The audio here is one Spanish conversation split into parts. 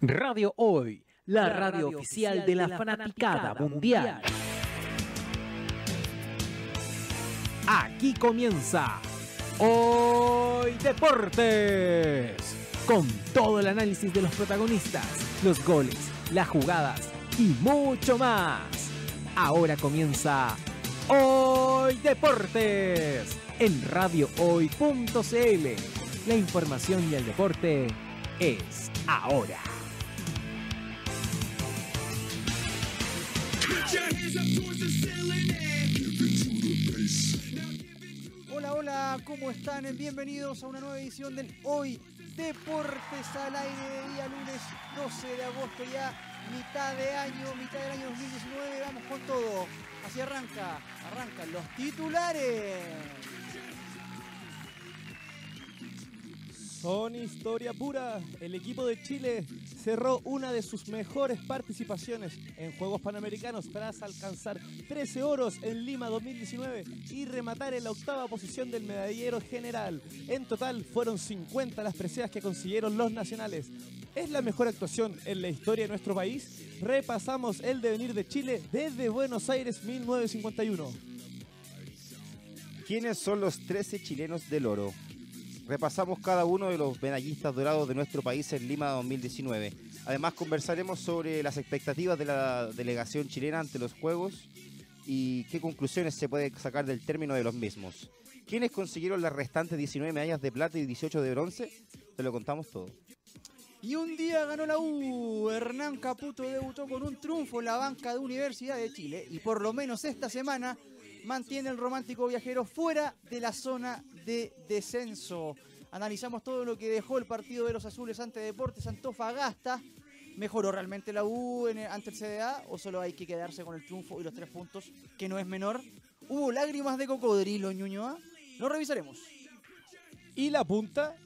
Radio Hoy, la, radio, oficial de la, fanaticada, mundial. Aquí comienza Hoy Deportes, con todo el análisis de los protagonistas, los goles, las jugadas y mucho más. Ahora comienza Hoy Deportes en radiohoy.cl. La información y el deporte es ahora. Hola, hola, ¿cómo están? Bienvenidos a una nueva edición del Hoy Deportes al aire de día lunes 12 de agosto, ya mitad de año, mitad del año 2019. Vamos con todo. Así arranca, arrancan los titulares. Son historia pura. El equipo de Chile cerró una de sus mejores participaciones en Juegos Panamericanos tras alcanzar 13 oros en Lima 2019 y rematar en la octava posición del medallero general. En total fueron 50 las preseas que consiguieron los nacionales. ¿Es la mejor actuación en la historia de nuestro país? Repasamos el devenir de Chile desde Buenos Aires 1951. ¿Quiénes son los 13 chilenos del oro? Repasamos cada uno de los medallistas dorados de nuestro país en Lima 2019. Además conversaremos sobre las expectativas de la delegación chilena ante los Juegos y qué conclusiones se puede sacar del término de los mismos. ¿Quiénes consiguieron las restantes 19 medallas de plata y 18 de bronce? Te lo contamos todo. Y un día ganó la U. Hernán Caputo debutó con un triunfo en la banca de Universidad de Chile y por lo menos esta semana mantiene el romántico viajero fuera de la zona de descenso. Analizamos todo lo que dejó el partido de los azules ante Deportes Antofagasta. ¿Mejoró realmente la U ante el CDA o solo hay que quedarse con el triunfo y los tres puntos, que no es menor? ¿Hubo lágrimas de cocodrilo, Ñuñoa? Lo revisaremos. Y la punta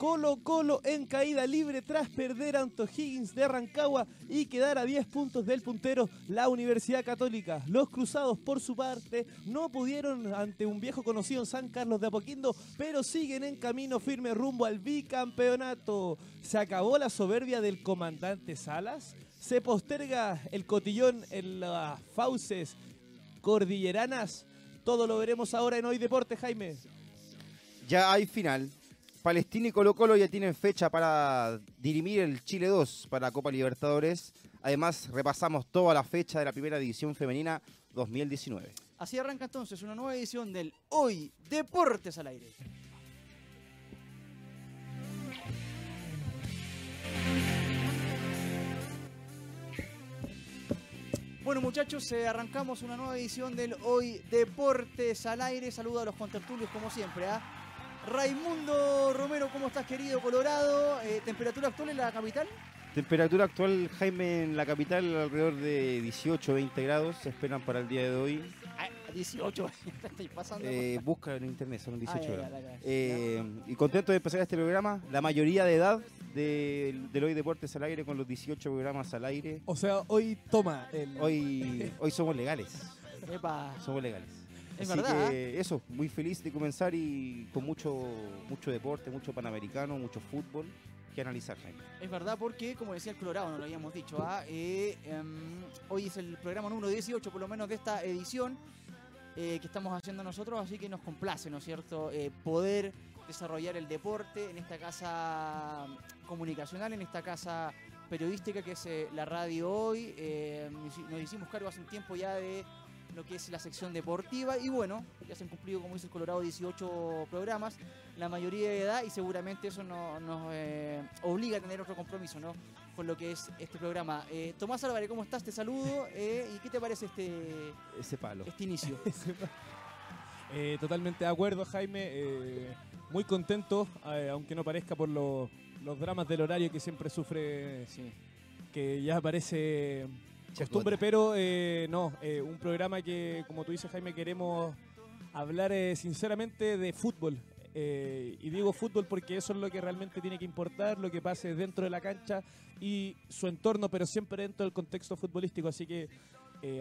Colo Colo en caída libre tras perder a Higgins de Rancagua y quedar a 10 puntos del puntero la Universidad Católica. Los cruzados por su parte no pudieron ante un viejo conocido en San Carlos de Apoquindo, pero siguen en camino firme rumbo al bicampeonato. Se acabó la soberbia del comandante Salas. Se posterga el cotillón en las fauces cordilleranas. Todo lo veremos ahora en Hoy Deporte, Jaime. Ya hay final. Palestina y Colo Colo ya tienen fecha para dirimir el Chile 2 para la Copa Libertadores. Además, repasamos toda la fecha de la primera división femenina 2019. Así arranca entonces una nueva edición del Hoy Deportes al Aire. Bueno muchachos, eh, arrancamos una nueva edición del Hoy Deportes al Aire. Saludo a los contertulios como siempre. ¿ah? Raimundo Romero, ¿cómo estás, querido Colorado? Eh, ¿Temperatura actual en la capital? Temperatura actual, Jaime, en la capital alrededor de 18, 20 grados se esperan para el día de hoy. 18, ah, estoy pasando. Eh, busca en internet, son 18 grados. Eh, y contento de empezar este programa. La mayoría de edad de, del Hoy Deportes al aire con los 18 programas al aire. O sea, hoy toma. Hoy, hoy somos legales. Epa. Somos legales. Es verdad. Que eso, muy feliz de comenzar y con mucho, mucho deporte, mucho panamericano, mucho fútbol que analizar, Es verdad porque, como decía el Colorado, no lo habíamos dicho, ¿ah? eh, em, hoy es el programa número 18 por lo menos de esta edición eh, que estamos haciendo nosotros, así que nos complace, ¿no es cierto?, eh, poder desarrollar el deporte en esta casa comunicacional, en esta casa periodística que es la radio hoy. nos hicimos cargo hace un tiempo ya de lo que es la sección deportiva. Y bueno, ya se han cumplido, como dice el Colorado, 18 programas, la mayoría de edad, y seguramente eso nos, eh, obliga a tener otro compromiso, ¿no? Con lo que es este programa. Eh, Tomás Álvarez, ¿cómo estás? Te saludo. Eh, ¿Y qué te parece este, Ese palo. este inicio? totalmente de acuerdo, Jaime. muy contento, aunque no parezca por los, los dramas del horario que siempre sufre, sí. que ya parece costumbre, pero eh, no, eh, un programa que, como tú dices, Jaime, queremos hablar eh, sinceramente de fútbol. y digo fútbol porque eso es lo que realmente tiene que importar, lo que pase dentro de la cancha y su entorno, pero siempre dentro del contexto futbolístico. Así que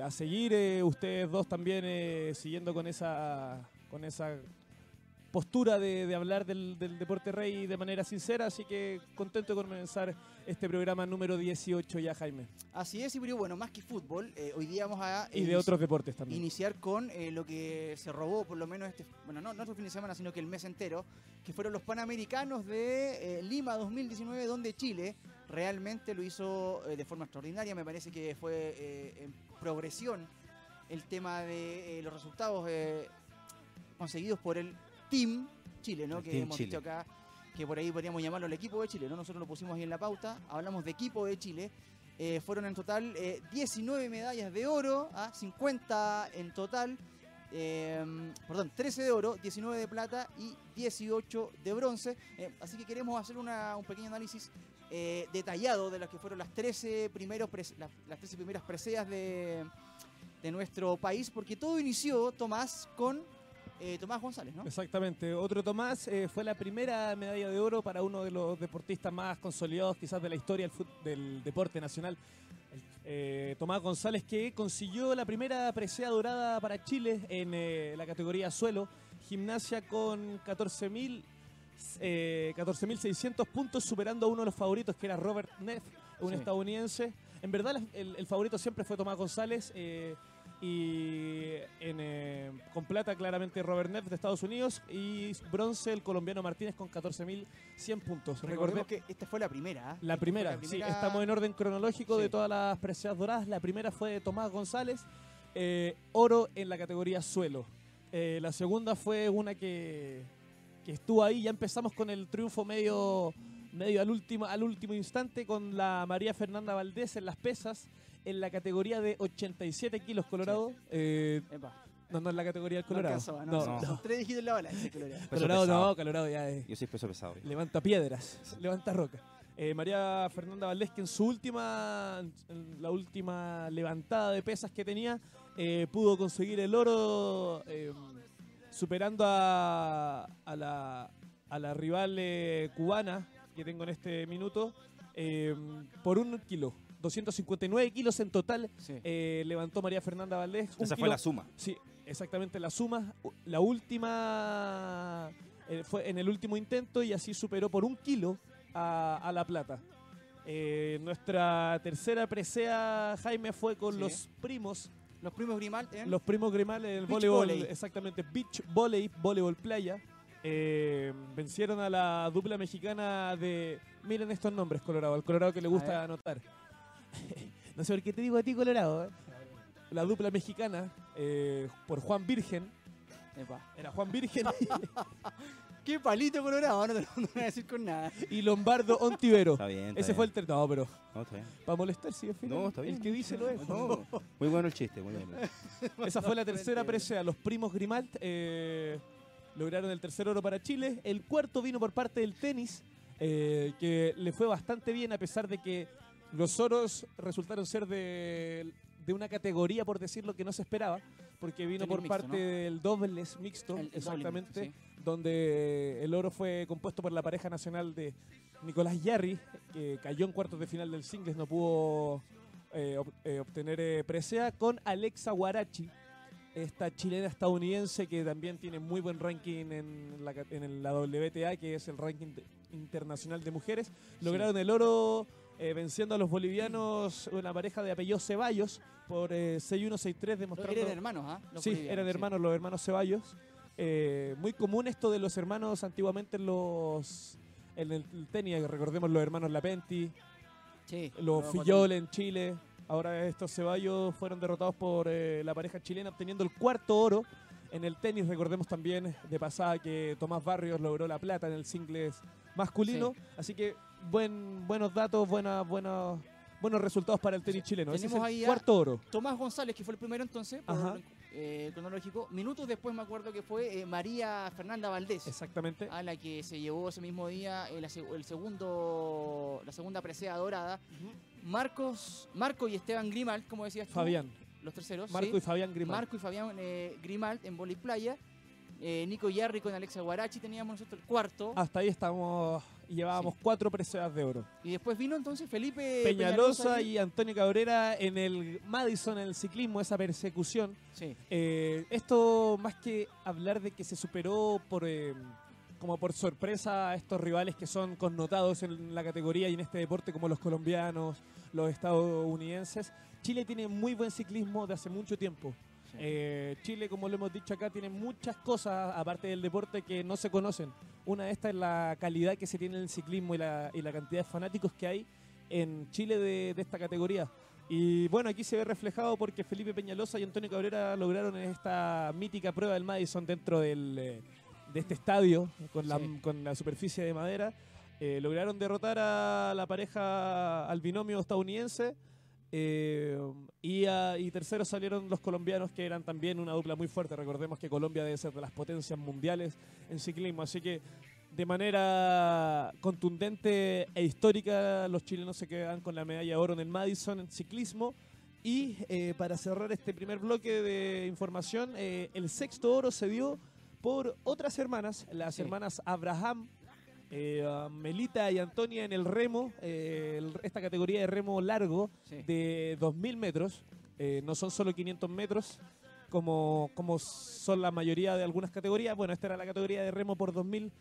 a seguir, ustedes dos también siguiendo con esa, con esa postura de, de hablar del, del deporte rey de manera sincera, así que contento de comenzar este programa número 18 ya, Jaime. Así es, y bueno, más que fútbol, eh, hoy día vamos a Y de otros deportes también. iniciar con eh, lo que se robó por lo menos este, bueno, no, no este fin de semana, sino que el mes entero, que fueron los Panamericanos de eh, Lima 2019, donde Chile realmente lo hizo de forma extraordinaria. Me parece que fue en progresión el tema de los resultados conseguidos por el Team Chile, ¿no? El que Team hemos Chile. dicho acá que por ahí podríamos llamarlo el equipo de Chile, ¿no? Nosotros lo pusimos ahí en la pauta, hablamos de equipo de Chile. Eh, fueron en total eh, 19 medallas de oro, ¿ah? 50 en total, eh, perdón, 13 de oro, 19 de plata y 18 de bronce. Eh, así que queremos hacer una- un pequeño análisis eh, detallado de las que fueron las 13, primeros las, las 13 primeras preseas de, de nuestro país, porque todo inició, Tomás, con eh, Tomás González, ¿no? Exactamente. Otro Tomás eh, fue la primera medalla de oro para uno de los deportistas más consolidados quizás de la historia del, deporte nacional. Eh, Tomás González que consiguió la primera presea dorada para Chile en la categoría suelo, gimnasia con 14.000 eh, 14.600 puntos, superando a uno de los favoritos que era Robert Neff, un Sí. estadounidense. En verdad el, el favorito siempre fue Tomás González. eh, y en, eh, con plata claramente Robert Neff de Estados Unidos y bronce el colombiano Martínez con 14.100 puntos. Recordemos que esta fue la primera. ¿ah? la primera, la sí, primera- estamos en orden cronológico Sí. de todas las preseas doradas. La primera fue de Tomás González, eh, oro en la categoría suelo. Eh, la segunda fue una que, que estuvo ahí, ya empezamos con el triunfo medio, medio al, último, al último instante con la María Fernanda Valdés en las pesas, en la categoría de 87 kilos Colorado. Eh, Epa, no, no en la categoría del no Colorado. alcanzaba, no, no, no. Los tres dígitos en la balanza, Colorado. Peso Colorado pesado. no, Colorado ya es. Yo soy peso pesado. Levanta piedras, levanta rocas. Eh, María Fernanda Valdés, que en su última, en la última levantada de pesas que tenía, eh, pudo conseguir el oro, eh, superando a, a la, a la rival eh, cubana que tengo en este minuto eh, por un kilo. 259 kilos en total Sí. eh, levantó María Fernanda Valdés. Esa fue la suma. Sí, exactamente la suma. La última eh, fue en el último intento y así superó por un kilo a, a La Plata. Eh, nuestra tercera presea, Jaime, fue con Sí. los primos, Los primos Grimald en los primos Grimal en el Beach voleibol, volley. exactamente, beach volley, voleibol playa. Eh, vencieron a la dupla mexicana de. Miren estos nombres, Colorado, al Colorado que le gusta anotar. no sé por qué te digo a ti, Colorado. ¿eh? La dupla mexicana eh, por Juan Virgen. Epa. Era Juan Virgen Qué palito Colorado, no te lo voy a decir con nada. y Lombardo Ontivero. Está bien. está Ese fue el No, pero No, está bien. para molestar, sí, al final. No, está bien. El que dice lo es. No, muy bueno el chiste, muy bueno. Esa fue la tercera presea. Los primos Grimalt eh, lograron el tercer oro para Chile. El cuarto vino por parte del tenis, eh, que le fue bastante bien a pesar de que los oros resultaron ser de, de una categoría, por decirlo, que no se esperaba, porque vino por mixto, parte ¿no? del dobles mixto, El- el doble exactamente, donde el oro fue compuesto por la pareja nacional de Nicolás Yarri, que cayó en cuartos de final del singles, no pudo eh, ob- eh, obtener eh, presea, con Alexa Guarachi, esta chilena estadounidense que también tiene muy buen ranking en la, en la WTA, que es el ranking de- internacional de mujeres. Lograron el oro eh, venciendo a los bolivianos, una pareja de apellido Ceballos, por eh, 6-1-6-3, demostrando... Eran hermanos, ¿ah? Sí, eran sí. hermanos, los hermanos Ceballos. Eh, muy común esto de los hermanos antiguamente en los en el, tenis, recordemos los hermanos Lapenti, Sí, los Fillol en Chile. Ahora estos Ceballos fueron derrotados por eh, la pareja chilena, obteniendo el cuarto oro en el tenis. Recordemos también de pasada que Tomás Barrios logró la plata en el singles masculino. Así que buen, buenos datos, buenas, buenos, buenos resultados para el tenis chileno. Ese es Tenemos el ahí a- cuarto oro. Tomás González, que fue el primero entonces, por Ajá. eh, cronológico. Minutos después me acuerdo que fue eh, María Fernanda Valdés. Exactamente. a la que se llevó ese mismo día eh, el segundo, la segunda presea dorada. Marcos, Marco y Esteban Grimald, como decías tú, Fabián. los terceros. Marco sí. y Fabián Grimald. Marco y Fabián eh, Grimald en Boli Playa. Nico Yarri con Alexa Guarachi teníamos nosotros el cuarto. Hasta ahí estamos y llevábamos cuatro preseas de oro. Y después vino entonces Felipe Peñalosa y Antonio Cabrera en el Madison, en el ciclismo, esa persecución. Sí. Eh, esto más que hablar de que se superó por eh, como por sorpresa a estos rivales que son connotados en la categoría y en este deporte como los colombianos, los estadounidenses, Chile tiene muy buen ciclismo de hace mucho tiempo. Sí. Eh, Chile, como lo hemos dicho acá, tiene muchas cosas, aparte del deporte, que no se conocen. Una de estas es la calidad que se tiene en el ciclismo y la, y la cantidad de fanáticos que hay en Chile de, de esta categoría. Y bueno, aquí se ve reflejado porque Felipe Peñalosa y Antonio Cabrera lograron en esta mítica prueba del Madison dentro del, eh, de este estadio con la, Sí. con la superficie de madera. eh, lograron derrotar a la pareja, al binomio estadounidense. Eh, y, a- y terceros salieron los colombianos que eran también una dupla muy fuerte. Recordemos que Colombia debe ser de las potencias mundiales en ciclismo. Así que de manera contundente e histórica los chilenos se quedan con la medalla de oro en el Madison en ciclismo. Y eh, para cerrar este primer bloque de información, eh, el sexto oro se dio por otras hermanas, las Sí. hermanas Abraham, eh, Melita y Antonia en el remo, eh, el- esta categoría de remo largo Sí. de 2.000 metros, eh, no son solo 500 metros, como, como son la mayoría de algunas categorías. Bueno, esta era la categoría de remo por 2.000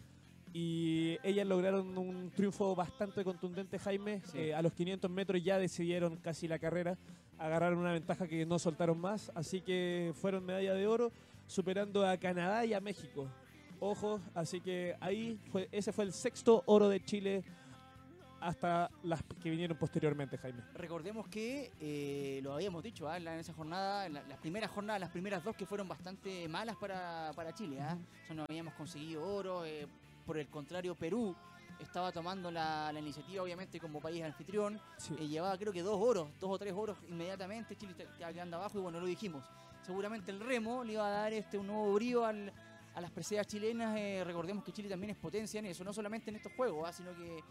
y ellas lograron un triunfo bastante contundente, Jaime. Sí. Eh, a los 500 metros ya decidieron casi la carrera, agarraron una ventaja que no soltaron más, así que fueron medalla de oro, superando a Canadá y a México. Ojo, así que ahí fue, ese fue el sexto oro de Chile hasta las que vinieron posteriormente, Jaime. Recordemos que eh, lo habíamos dicho ¿ah? en, la- en esa jornada, en la- las primeras jornadas, las primeras dos que fueron bastante malas para, para Chile. O sea, no habíamos conseguido oro. eh, por el contrario, Perú estaba tomando la, la iniciativa, obviamente, como país anfitrión. Sí. Eh, llevaba creo que dos oros, dos o tres oros inmediatamente. Chile estaba quedando abajo y bueno, lo dijimos. Seguramente el remo le iba a dar este un nuevo brío al- a las preseas chilenas. eh, recordemos que Chile también es potencia en eso, no solamente en estos juegos, ¿ah? sino que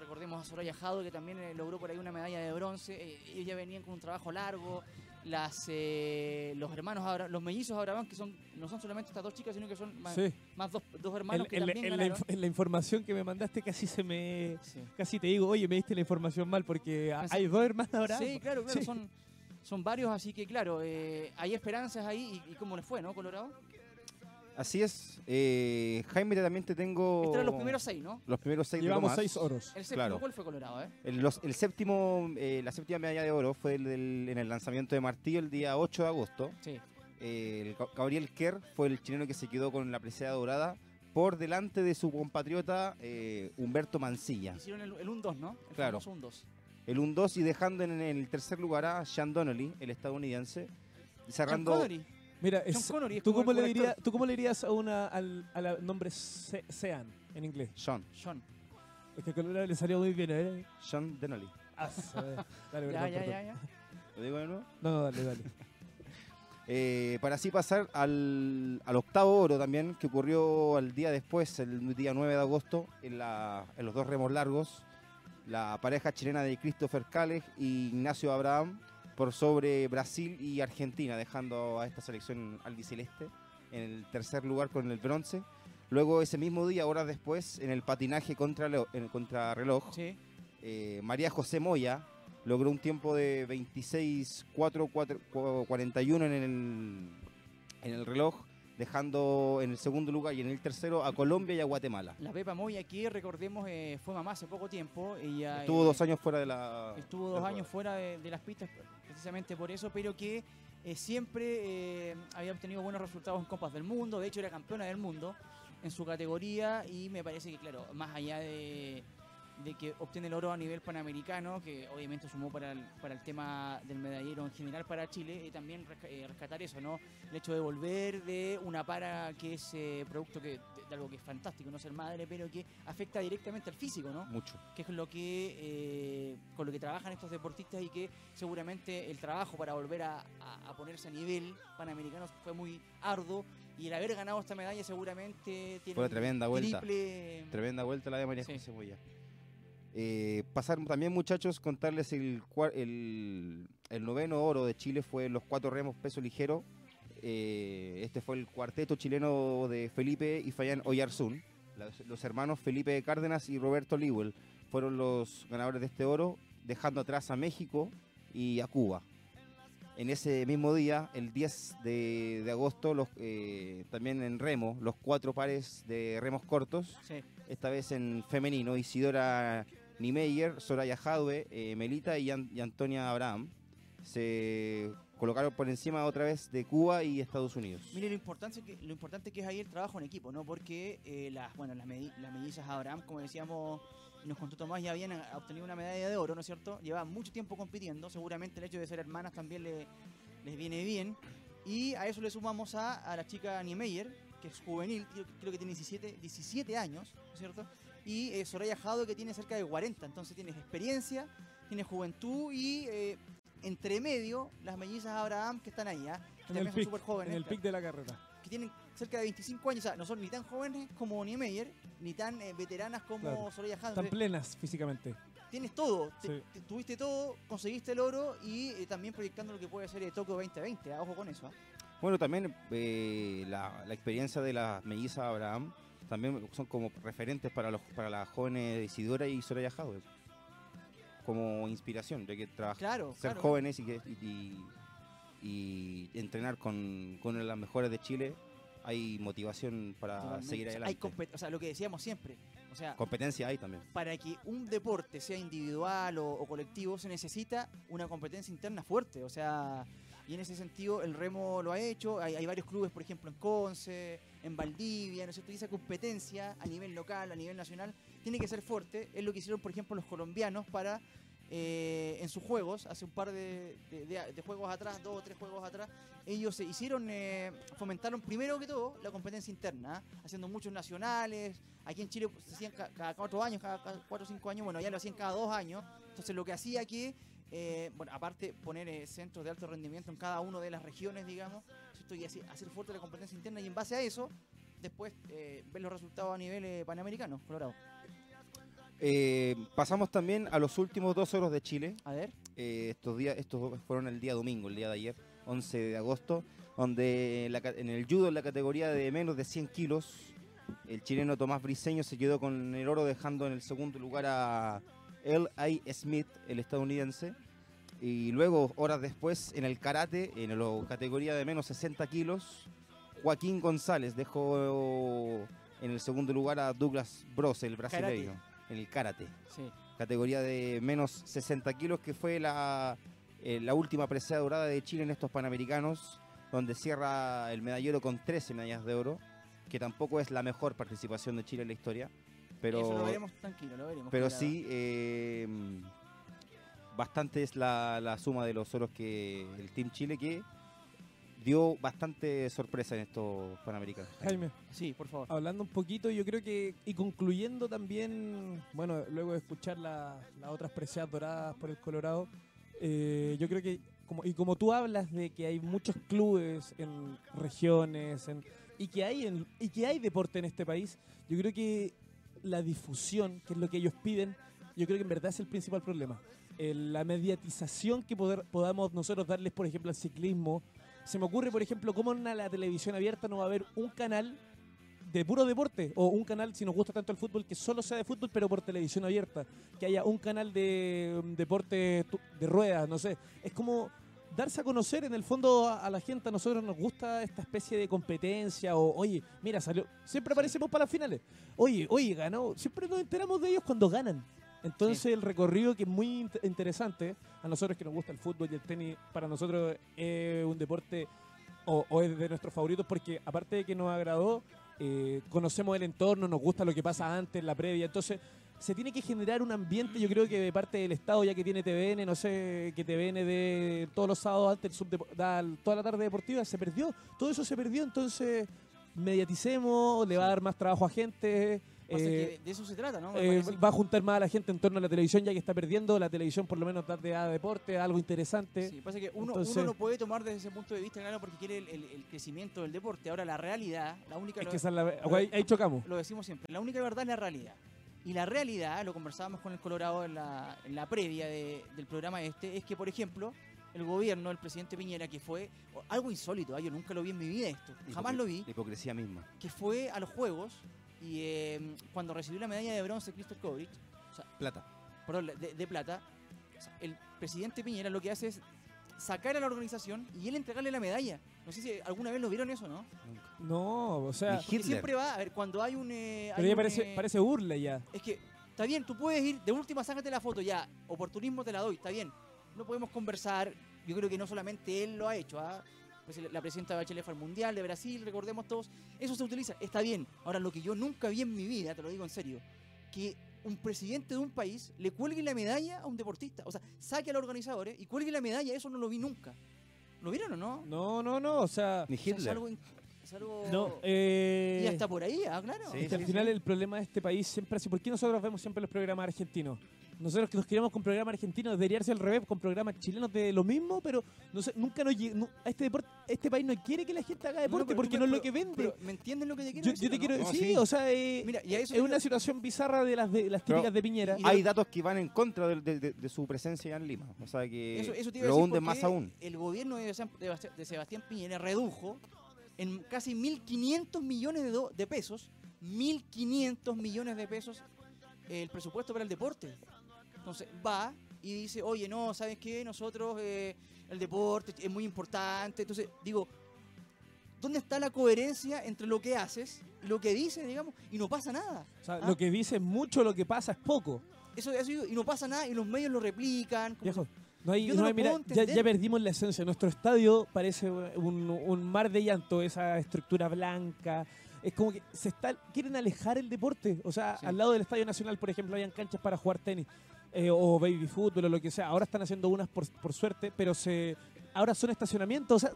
recordemos a Soraya Jado que también eh, logró por ahí una medalla de bronce. Eh, ellos ya venían con un trabajo largo. Las, eh, los hermanos, Abra- los mellizos Abraham, que son no son solamente estas dos chicas, sino que son más, Sí. más dos, dos hermanos que en la- también en la, ganaron. en la información que me mandaste casi se me... Sí. Casi te digo, oye, me diste la información mal porque Así- hay dos hermanas ahora. Sí, claro, claro, Sí. son, son varios, así que claro, hay esperanzas ahí. ¿Y, y cómo les fue, no, Colorado? Así es. Eh, Jaime, también te tengo. Estos eran los primeros seis, ¿no? los primeros seis de Llevamos Lomas. seis oros. El séptimo, Claro. ¿cuál fue Colorado, eh? El, los- el séptimo, eh, la séptima medalla de oro fue el del- en el lanzamiento de Martillo el día 8 de agosto. Sí. Eh, el Ga- Gabriel Kerr fue el chileno que se quedó con la presea dorada por delante de su compatriota eh, Humberto Mancilla. Hicieron el, el 1-2, ¿no? El Claro. famoso 1-2. El 1-2 y dejando en, el tercer lugar a Sean Donnelly, el estadounidense. Cerrando. Connery. Mira, John es- Connery es ¿tú, como cómo le dirías, ¿tú cómo le dirías a una, al, a la nombre Se- Sean en inglés? Sean, John. Es que Colorado le salió muy bien, ¿eh? Sean Donnelly. Ah, dale, Ya, perdón, ya, perdón. ya, ya. ¿Lo digo de nuevo? No, no, dale, dale. Eh, para así pasar al, al octavo oro también, que ocurrió el día después, el día 9 de agosto, en, la- en los dos remos largos. La pareja chilena de Christopher Cales y Ignacio Abraham por sobre Brasil y Argentina, dejando a esta selección albiceleste en el tercer lugar con el bronce. Luego ese mismo día, horas después, en el patinaje contra, en el contrarreloj, Sí. eh, María José Moya logró un tiempo de 26-4-41 en el, en el reloj, dejando en el segundo lugar y en el tercero a Colombia y a Guatemala. La Pepa Moya aquí, recordemos, eh, fue mamá hace poco tiempo. Ella, Estuvo eh, dos años fuera de la... Estuvo dos años fuera de, de las pistas precisamente por eso, pero que eh, siempre había obtenido buenos resultados en Copas del Mundo. De hecho, era campeona del mundo en su categoría y me parece que, claro, más allá de, de que obtiene el oro a nivel panamericano, que obviamente sumó para el, para el tema del medallero en general para Chile, y también eh, rescatar eso, ¿no? El hecho de volver de una para que es eh, producto que, de, de algo que es fantástico, no ser madre, pero que afecta directamente al físico, ¿no? Mucho. que es lo que eh, con lo que trabajan estos deportistas y que seguramente el trabajo para volver a, a- a ponerse a nivel panamericano fue muy arduo y el haber ganado esta medalla seguramente tiene Fue una un tremenda vuelta. triple Tremenda vuelta la de María Sí. José Moya. Eh, pasar también, muchachos, contarles el, el, el noveno oro de Chile fue los cuatro remos peso ligero. Eh, este fue el cuarteto chileno de Felipe y Fayán Oyarzún. Los, hermanos Felipe Cárdenas y Roberto Lewell fueron los ganadores de este oro, dejando atrás a México y a Cuba. En ese mismo día, el 10 de, de agosto, los, eh, también en remo, los cuatro pares de remos cortos, Sí. esta vez en femenino, Isidora Niemeyer, Soraya Jadwe, eh, Melita y, An- y Antonia Abraham, se colocaron por encima otra vez de Cuba y Estados Unidos. Mire, lo importante, que, lo importante que es ahí el trabajo en equipo, ¿no? Porque eh, las, bueno, las, las mellizas Abraham, como decíamos, y nos contó Tomás, ya habían obtenido una medalla de oro, ¿no es cierto? Llevaban mucho tiempo compitiendo, seguramente el hecho de ser hermanas también le- les viene bien. Y a eso le sumamos a, a la chica Niemeyer, que es juvenil, creo, creo que tiene 17, 17 años, ¿no es cierto? Y eh, Soraya Jado, que tiene cerca de 40, entonces tienes experiencia, tienes juventud y... eh, entre medio, las mellizas Abraham que están ahí, ¿ah? que En el también son pic, súper jóvenes. en el pic de la carrera. que tienen cerca de 25 años, o sea, no son ni tan jóvenes como Niemeyer, ni tan eh, veteranas como Claro. Soraya Hans. Están plenas físicamente. Tienes todo, te- Sí. te- tuviste todo, conseguiste el oro y eh, también proyectando lo que puede ser el Tokio 2020, ah, ojo con eso. ah. Bueno, también eh, la, la experiencia de la melliza Abraham también son como referentes para los para las jóvenes Isidora y Soraya Jadwe. Como inspiración, de que trabajar, Claro, ser claro. jóvenes y, que, y, y- y entrenar con, con las mejores de Chile, hay motivación para Totalmente. seguir adelante. Hay o sea, lo que decíamos siempre, o sea, Competencia hay también. para que un deporte sea individual o, o colectivo se necesita una competencia interna fuerte. O sea, y en ese sentido el remo lo ha hecho. Hay, hay varios clubes, por ejemplo, en Conce, en Valdivia, ¿no es cierto? Y esa competencia a nivel local, a nivel nacional, tiene que ser fuerte. Es lo que hicieron, por ejemplo, los colombianos para. Eh, en sus juegos, hace un par de, juegos atrás, dos o tres juegos atrás, ellos se hicieron, eh, fomentaron primero que todo la competencia interna, ¿ah? haciendo muchos nacionales. Aquí en Chile se hacían ca- cada cuatro años, cada, cuatro o cinco años, bueno, ya lo hacían cada dos años. Entonces lo que hacía que, eh, bueno, aparte poner eh, centros de alto rendimiento en cada una de las regiones, digamos, ¿cierto? y así, hacer fuerte la competencia interna y en base a eso, después ver los resultados a nivel panamericano, Colorado. Eh, pasamos también a los últimos dos oros de Chile. A ver, Eh, estos días estos fueron el día domingo, el día de ayer, 11 de agosto, donde la en el judo en la categoría de menos de 100 kilos, el chileno Tomás Briseño se quedó con el oro dejando en el segundo lugar a L.I. Smith, el estadounidense. Y luego, horas después, en el karate, en la categoría de menos 60 kilos, Joaquín González dejó en el segundo lugar a Douglas Bros, el brasileño, en el karate sí. categoría de menos 60 kilos, que fue la, eh, la última presea dorada de Chile en estos Panamericanos, donde cierra el medallero con 13 medallas de oro, que tampoco es la mejor participación de Chile en la historia, Eso lo pero, veremos tranquilo, lo veremos. pero sí, eh, bastante es la, la suma de los oros que el Team Chile que dio bastante sorpresa en estos Panamericanos. Jaime, Sí, por favor. hablando un poquito, yo creo que, y concluyendo también, bueno, luego de escuchar la- las otras preseas doradas por el Colorado, eh, yo creo que, como, y como tú hablas de que hay muchos clubes en regiones, en, y, que hay en- y que hay deporte en este país, yo creo que la difusión, que es lo que ellos piden, yo creo que en verdad es el principal problema. Eh, la mediatización que poder, podamos nosotros darles, por ejemplo, al ciclismo. Se me ocurre, por ejemplo, cómo en la televisión abierta no va a haber un canal de puro deporte o un canal, si nos gusta tanto el fútbol, que solo sea de fútbol, pero por televisión abierta. Que haya un canal de um, deporte tu- de ruedas, no sé. Es como darse a conocer en el fondo a, a la gente. A nosotros nos gusta esta especie de competencia o, oye, mira, salió. Siempre aparecemos para las finales. Oye, oye, ganó. Siempre nos enteramos de ellos cuando ganan. Entonces el recorrido que es muy int- interesante, a nosotros que nos gusta el fútbol y el tenis, para nosotros es un deporte o, o es de nuestros favoritos porque aparte de que nos agradó, eh, conocemos el entorno, nos gusta lo que pasa antes, la previa, entonces se tiene que generar un ambiente, yo creo que de parte del Estado, ya que tiene TVN, no sé, que TVN de todos los sábados antes, el da toda la tarde deportiva, se perdió, todo eso se perdió, entonces mediaticemos, le va a dar más trabajo a gente. Pasa eh, que de eso se trata, ¿no? Eh, va a juntar más a la gente en torno a la televisión, ya que está perdiendo. La televisión, por lo menos, da de a deporte, algo interesante. Sí, pasa que uno, Entonces- uno no puede tomar desde ese punto de vista, claro, porque quiere el, el- el crecimiento del deporte. Ahora, la realidad, la única. Es lo, que esa es la- ahí, ahí chocamos. lo decimos siempre, la única verdad es la realidad. Y la realidad, lo conversábamos con el Colorado en la, en la previa de- del programa este, es que, por ejemplo, el gobierno, el presidente Piñera, que fue algo insólito, ah, yo nunca lo vi en mi vida esto, jamás lo vi, La hipocresía misma. que fue a los Juegos Y eh, cuando recibió la medalla de bronce Christoph Kovrich, Plata. perdón, de, de plata, o sea, el presidente Piñera lo que hace es sacar a la organización y él entregarle la medalla. No sé si alguna vez lo vieron eso, ¿no? No, o sea, siempre va, a ver, cuando hay un... eh, pero hay ya un, parece, eh, parece burla ya. Es que, está bien, tú puedes ir, de última sácate la foto ya, oportunismo te la doy, está bien. No podemos conversar, yo creo que no solamente él lo ha hecho, ¿ah? La- la presidenta Bachelet fue al Mundial de Brasil, recordemos todos, eso se utiliza, está bien. Ahora, lo que yo nunca vi en mi vida, te lo digo en serio, que un presidente de un país le cuelgue la medalla a un deportista, o sea, saque a los organizadores y cuelgue la medalla, eso no lo vi nunca. ¿Lo vieron o no? No, no, no, o sea, Ni O sea, es algo... in- es algo- no, eh, Y hasta por ahí, ah, claro. Sí, es que al final el problema de este país siempre así. ¿Por qué nosotros vemos siempre los programas argentinos? Nosotros que nos queremos con programas argentinos, debería ser al revés, con programas chilenos de lo mismo, pero no sé, nunca nos llega- no- este deporte, este país no quiere que la gente haga No, deporte pero porque no es lo que vende. pero, ¿Me entienden lo que te quiero yo, decir? yo te quiero no? No, sí, sí. o sea, eh, Mira, y a eso es una situación bizarra de las de las Pero- típicas de Piñera. y- Hay datos que van en contra de, de- de- de su presencia en Lima. O sea que Eso, eso lo decir hunden más aún. El gobierno de Sebastián Piñera redujo en casi 1.500 millones de, do- de pesos, 1.500 millones de pesos el presupuesto para el deporte. Entonces va y dice, oye, no, ¿sabes qué? Nosotros, eh, el deporte es muy importante. Entonces, digo, ¿dónde está la coherencia entre lo que haces y lo que dices, digamos? Y no pasa nada. O sea, Ah. lo que dice es mucho, lo que pasa es poco. Eso, eso y no pasa nada y los medios lo replican. como Viejo, no hay, no no hay- mira, ya, ya perdimos la esencia. Nuestro estadio parece un, un mar de llanto, esa estructura blanca. Es como que se está, quieren alejar el deporte. O sea, Sí. al lado del Estadio Nacional, por ejemplo, habían canchas para jugar tenis eh, o baby fútbol o lo que sea. Ahora están haciendo unas por, por suerte, pero se ahora son estacionamientos. O sea,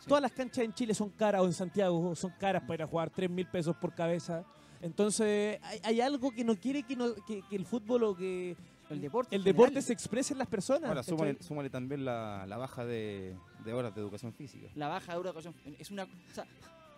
Sí. todas las canchas en Chile son caras o en Santiago son caras para ir a jugar 3 mil pesos por cabeza. Entonces, hay, hay algo que no quiere que, no- que, que el fútbol o que El deporte. el deporte general. se exprese en las personas. Ahora, súmale, súmale también la, la baja de, de horas de educación física. la baja de educación es una o sea,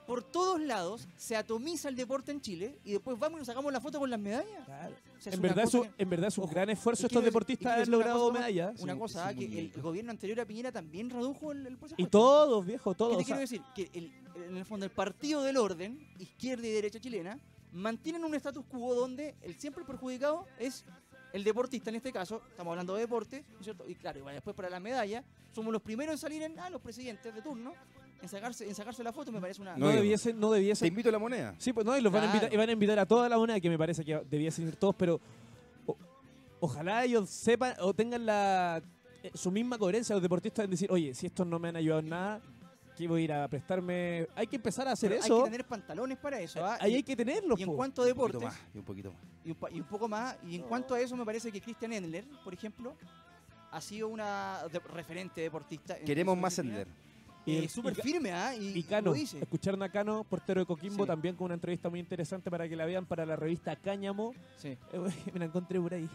por todos lados se atomiza el deporte en Chile y después vamos y nos sacamos la foto con las medallas. Claro. O sea, es En verdad, es cosa un, que- en verdad es un Ojo, gran esfuerzo estos deportistas haber logrado cosa medallas. una Sí, cosa sí, que el gobierno anterior a Piñera también redujo el, el presupuesto. Y todos, viejo, ¿Qué todos. te o sea, quiero decir? Que el- en el fondo el partido del orden, izquierda y derecha chilena, mantienen un status quo donde el siempre perjudicado es el deportista en este caso, estamos hablando de deporte, ¿no es cierto? Y claro, igual después para la medalla, somos los primeros en salir en, ah, los presidentes de turno, en sacarse, en sacarse la foto me parece una... no, No, debiesen, no Te debiesen. invito a la moneda. Sí, pues no, y los van a invitar, y van a invitar a toda la moneda, que me parece que debiesen ir todos, pero o- ojalá ellos sepan o tengan la eh, su misma coherencia los deportistas en decir, oye, si estos no me han ayudado en nada, ¿qué voy a ir a prestarme? Hay que empezar a hacer Pero eso. Hay que tener pantalones para eso. ¿ah? Ahí Y- hay que tenerlos. y en po. cuanto a Un deportes, más y un poquito más. y un, pa- y un poco más. Y en cuanto a eso, me parece que Christian Endler, por ejemplo, ha sido una de- referente deportista. en- Queremos más. Ender. Y Eh, Súper firme, ¿ah? Y, Y Cano, lo dice. escucharon a Cano, portero de Coquimbo, Sí. también con una entrevista muy interesante para que la vean para la revista Cáñamo. Sí. Eh, Me la encontré por ahí.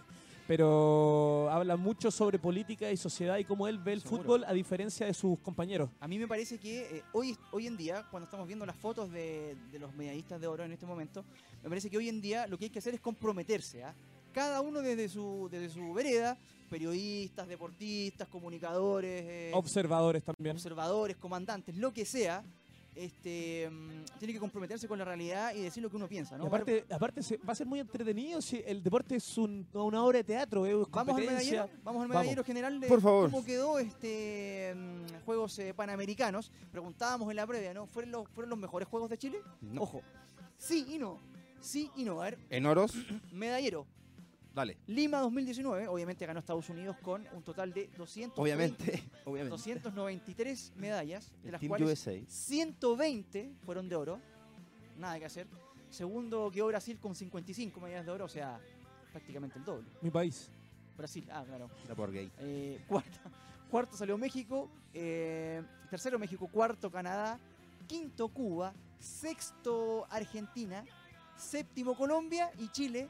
Pero habla mucho sobre política y sociedad y cómo él ve el Seguro. fútbol a diferencia de sus compañeros. A mí me parece que eh, hoy, hoy en día, cuando estamos viendo las fotos de, de los medallistas de oro en este momento, me parece que hoy en día lo que hay que hacer es comprometerse. ¿ah? Cada uno desde su, desde su vereda, periodistas, deportistas, comunicadores, eh, Observadores también. observadores, comandantes, lo que sea, este, mm, tiene que comprometerse con la realidad y decir lo que uno piensa. Y ¿no? aparte, aparte se- va a ser muy entretenido si el deporte es un- una obra de teatro, es Vamos al medallero, vamos al Vamos. medallero general de Por favor. cómo quedó este mm, Juegos eh, Panamericanos. Preguntábamos en la previa, ¿no? ¿Fueron los, ¿Fueron los mejores Juegos de Chile? No. Ojo, sí y no. Sí y no. A ver, En oros, medallero. Dale. Lima 2019, obviamente ganó Estados Unidos con un total de 200, Obviamente, obviamente. 293 medallas, de El las Team cuales USA. 120 fueron de oro. Nada que hacer. Segundo quedó Brasil con 55 medallas de oro, o sea, prácticamente el doble. Mi país. Brasil, ah, claro. Era por gay. Eh, cuarto, cuarto salió México, eh, tercero México, cuarto Canadá, quinto Cuba, sexto Argentina, séptimo Colombia y Chile,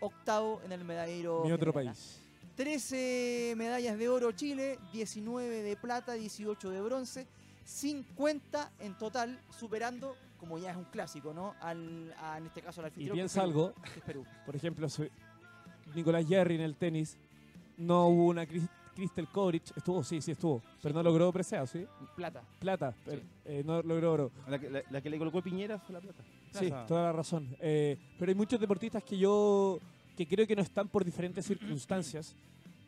octavo en el medallero. Mi otro general. país. 13 medallas de oro Chile, 19 de plata, 18 de bronce, 50 en total, superando, como ya es un clásico, ¿no? Al, a, en este caso al Y anfitrión. es piensa Perú, algo, que es Perú. por ejemplo, Nicolás Jerry en el tenis, no hubo una Crystal Kovrich, estuvo, sí, sí estuvo, pero no logró preseo, ¿sí? Plata. Plata, pero, Sí. eh, no logró oro. La que, la, la que le colocó Piñera fue la plata. Sí, toda la razón. Eh, pero hay muchos deportistas que yo que creo que no están por diferentes circunstancias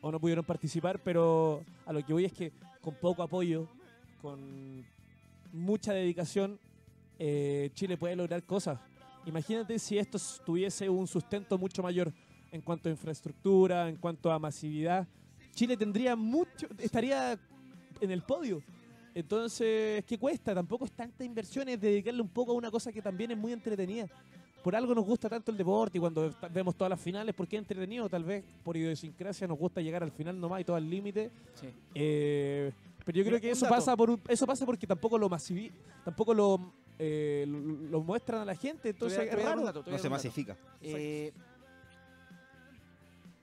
o no pudieron participar, pero a lo que voy es que con poco apoyo, con mucha dedicación, eh, Chile puede lograr cosas. Imagínate si esto tuviese un sustento mucho mayor en cuanto a infraestructura, en cuanto a masividad. Chile tendría mucho, estaría en el podio. Entonces, ¿qué cuesta? Tampoco es tanta inversión, es dedicarle un poco a una cosa que también es muy entretenida. Por algo nos gusta tanto el deporte y cuando vemos todas las finales, porque es entretenido, tal vez por idiosincrasia nos gusta llegar al final nomás y todo al límite. Sí. Eh, pero yo creo que eso pasa por un- eso pasa porque tampoco lo masivi tampoco lo, eh, lo, lo muestran a la gente, entonces es raro. dato, No se masifica. Eh,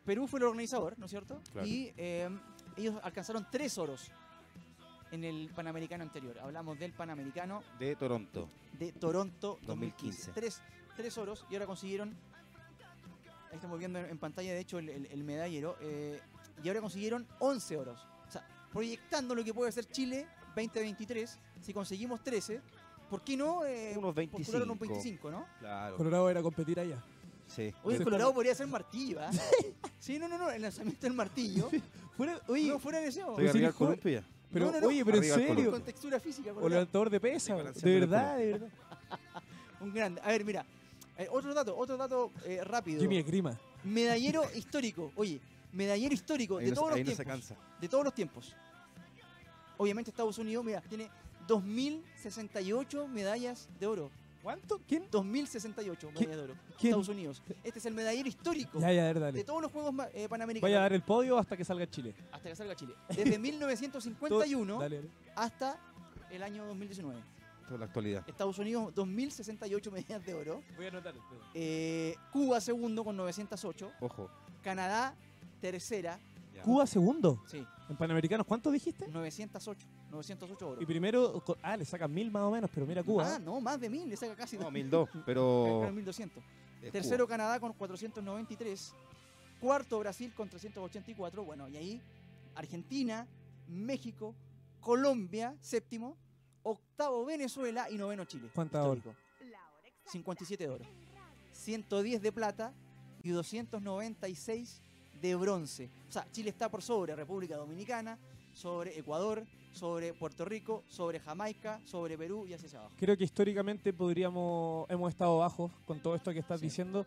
Perú fue el organizador, ¿no es cierto? Claro. Y eh, ellos alcanzaron tres oros en el Panamericano anterior. Hablamos del Panamericano De Toronto. de Toronto 2015. 2015. Tres, tres oros y ahora consiguieron, ahí estamos viendo en, pantalla de hecho el, el- el medallero, eh, y ahora consiguieron 11 oros. O sea, proyectando lo que puede ser Chile 2023, si conseguimos 13, ¿por qué no? Eh, Unos postular unos 25. 25, ¿no? Claro. Colorado era competir allá. Sí. Oye. Colorado podría ser martillo, ¿ah? Sí, no, no, no, el lanzamiento del martillo. Fuera, oye, no fuera de deseo. Estoy Pues sí, pero, no, no, no. oye, pero en Arriba serio. Con textura física, O Colorado. levantador de pesa, de verdad, de verdad. Un grande. A ver, mira. eh, otro dato, otro dato eh, rápido. Jimmy Esgrima. Medallero histórico. Oye, medallero histórico Ahí de no, todos los no se tiempos. cansa. de todos los tiempos. Obviamente Estados Unidos, mira, tiene 2068 medallas de oro. ¿Cuánto? ¿Quién? 2068 medallas de oro. ¿Quién? Estados Unidos. Este es el medallero histórico Ya, ya, a ver, de todos los Juegos ma- eh, Panamericanos. Vaya a dar el podio hasta que salga Chile. Hasta que salga Chile. Desde 1951 Dale, dale. hasta el año 2019. Esto es la actualidad. Estados Unidos, 2068 medallas de oro. Voy a anotar. Eh, Cuba, segundo, con 908. Ojo. Canadá, tercera. Ya. Cuba segundo. Sí, En Panamericanos, ¿cuánto dijiste? 908. 908 oro. Y primero, ah, le sacan mil más o menos, pero mira Cuba. Ah, no, más de mil, le saca casi No, dos- 1002, pero. Claro, 1200. es Tercero Cuba. Canadá con 493. Cuarto Brasil con 384. Bueno, y ahí Argentina, México, Colombia, séptimo. Octavo Venezuela y noveno Chile. ¿Cuánta histórico. 57 de oro. 110 de plata y 296 de bronce. O sea, Chile está por sobre República Dominicana, sobre Ecuador, sobre Puerto Rico, sobre Jamaica, sobre Perú y así hacia abajo. Creo que históricamente podríamos, hemos estado bajos con todo esto que estás Sí. diciendo.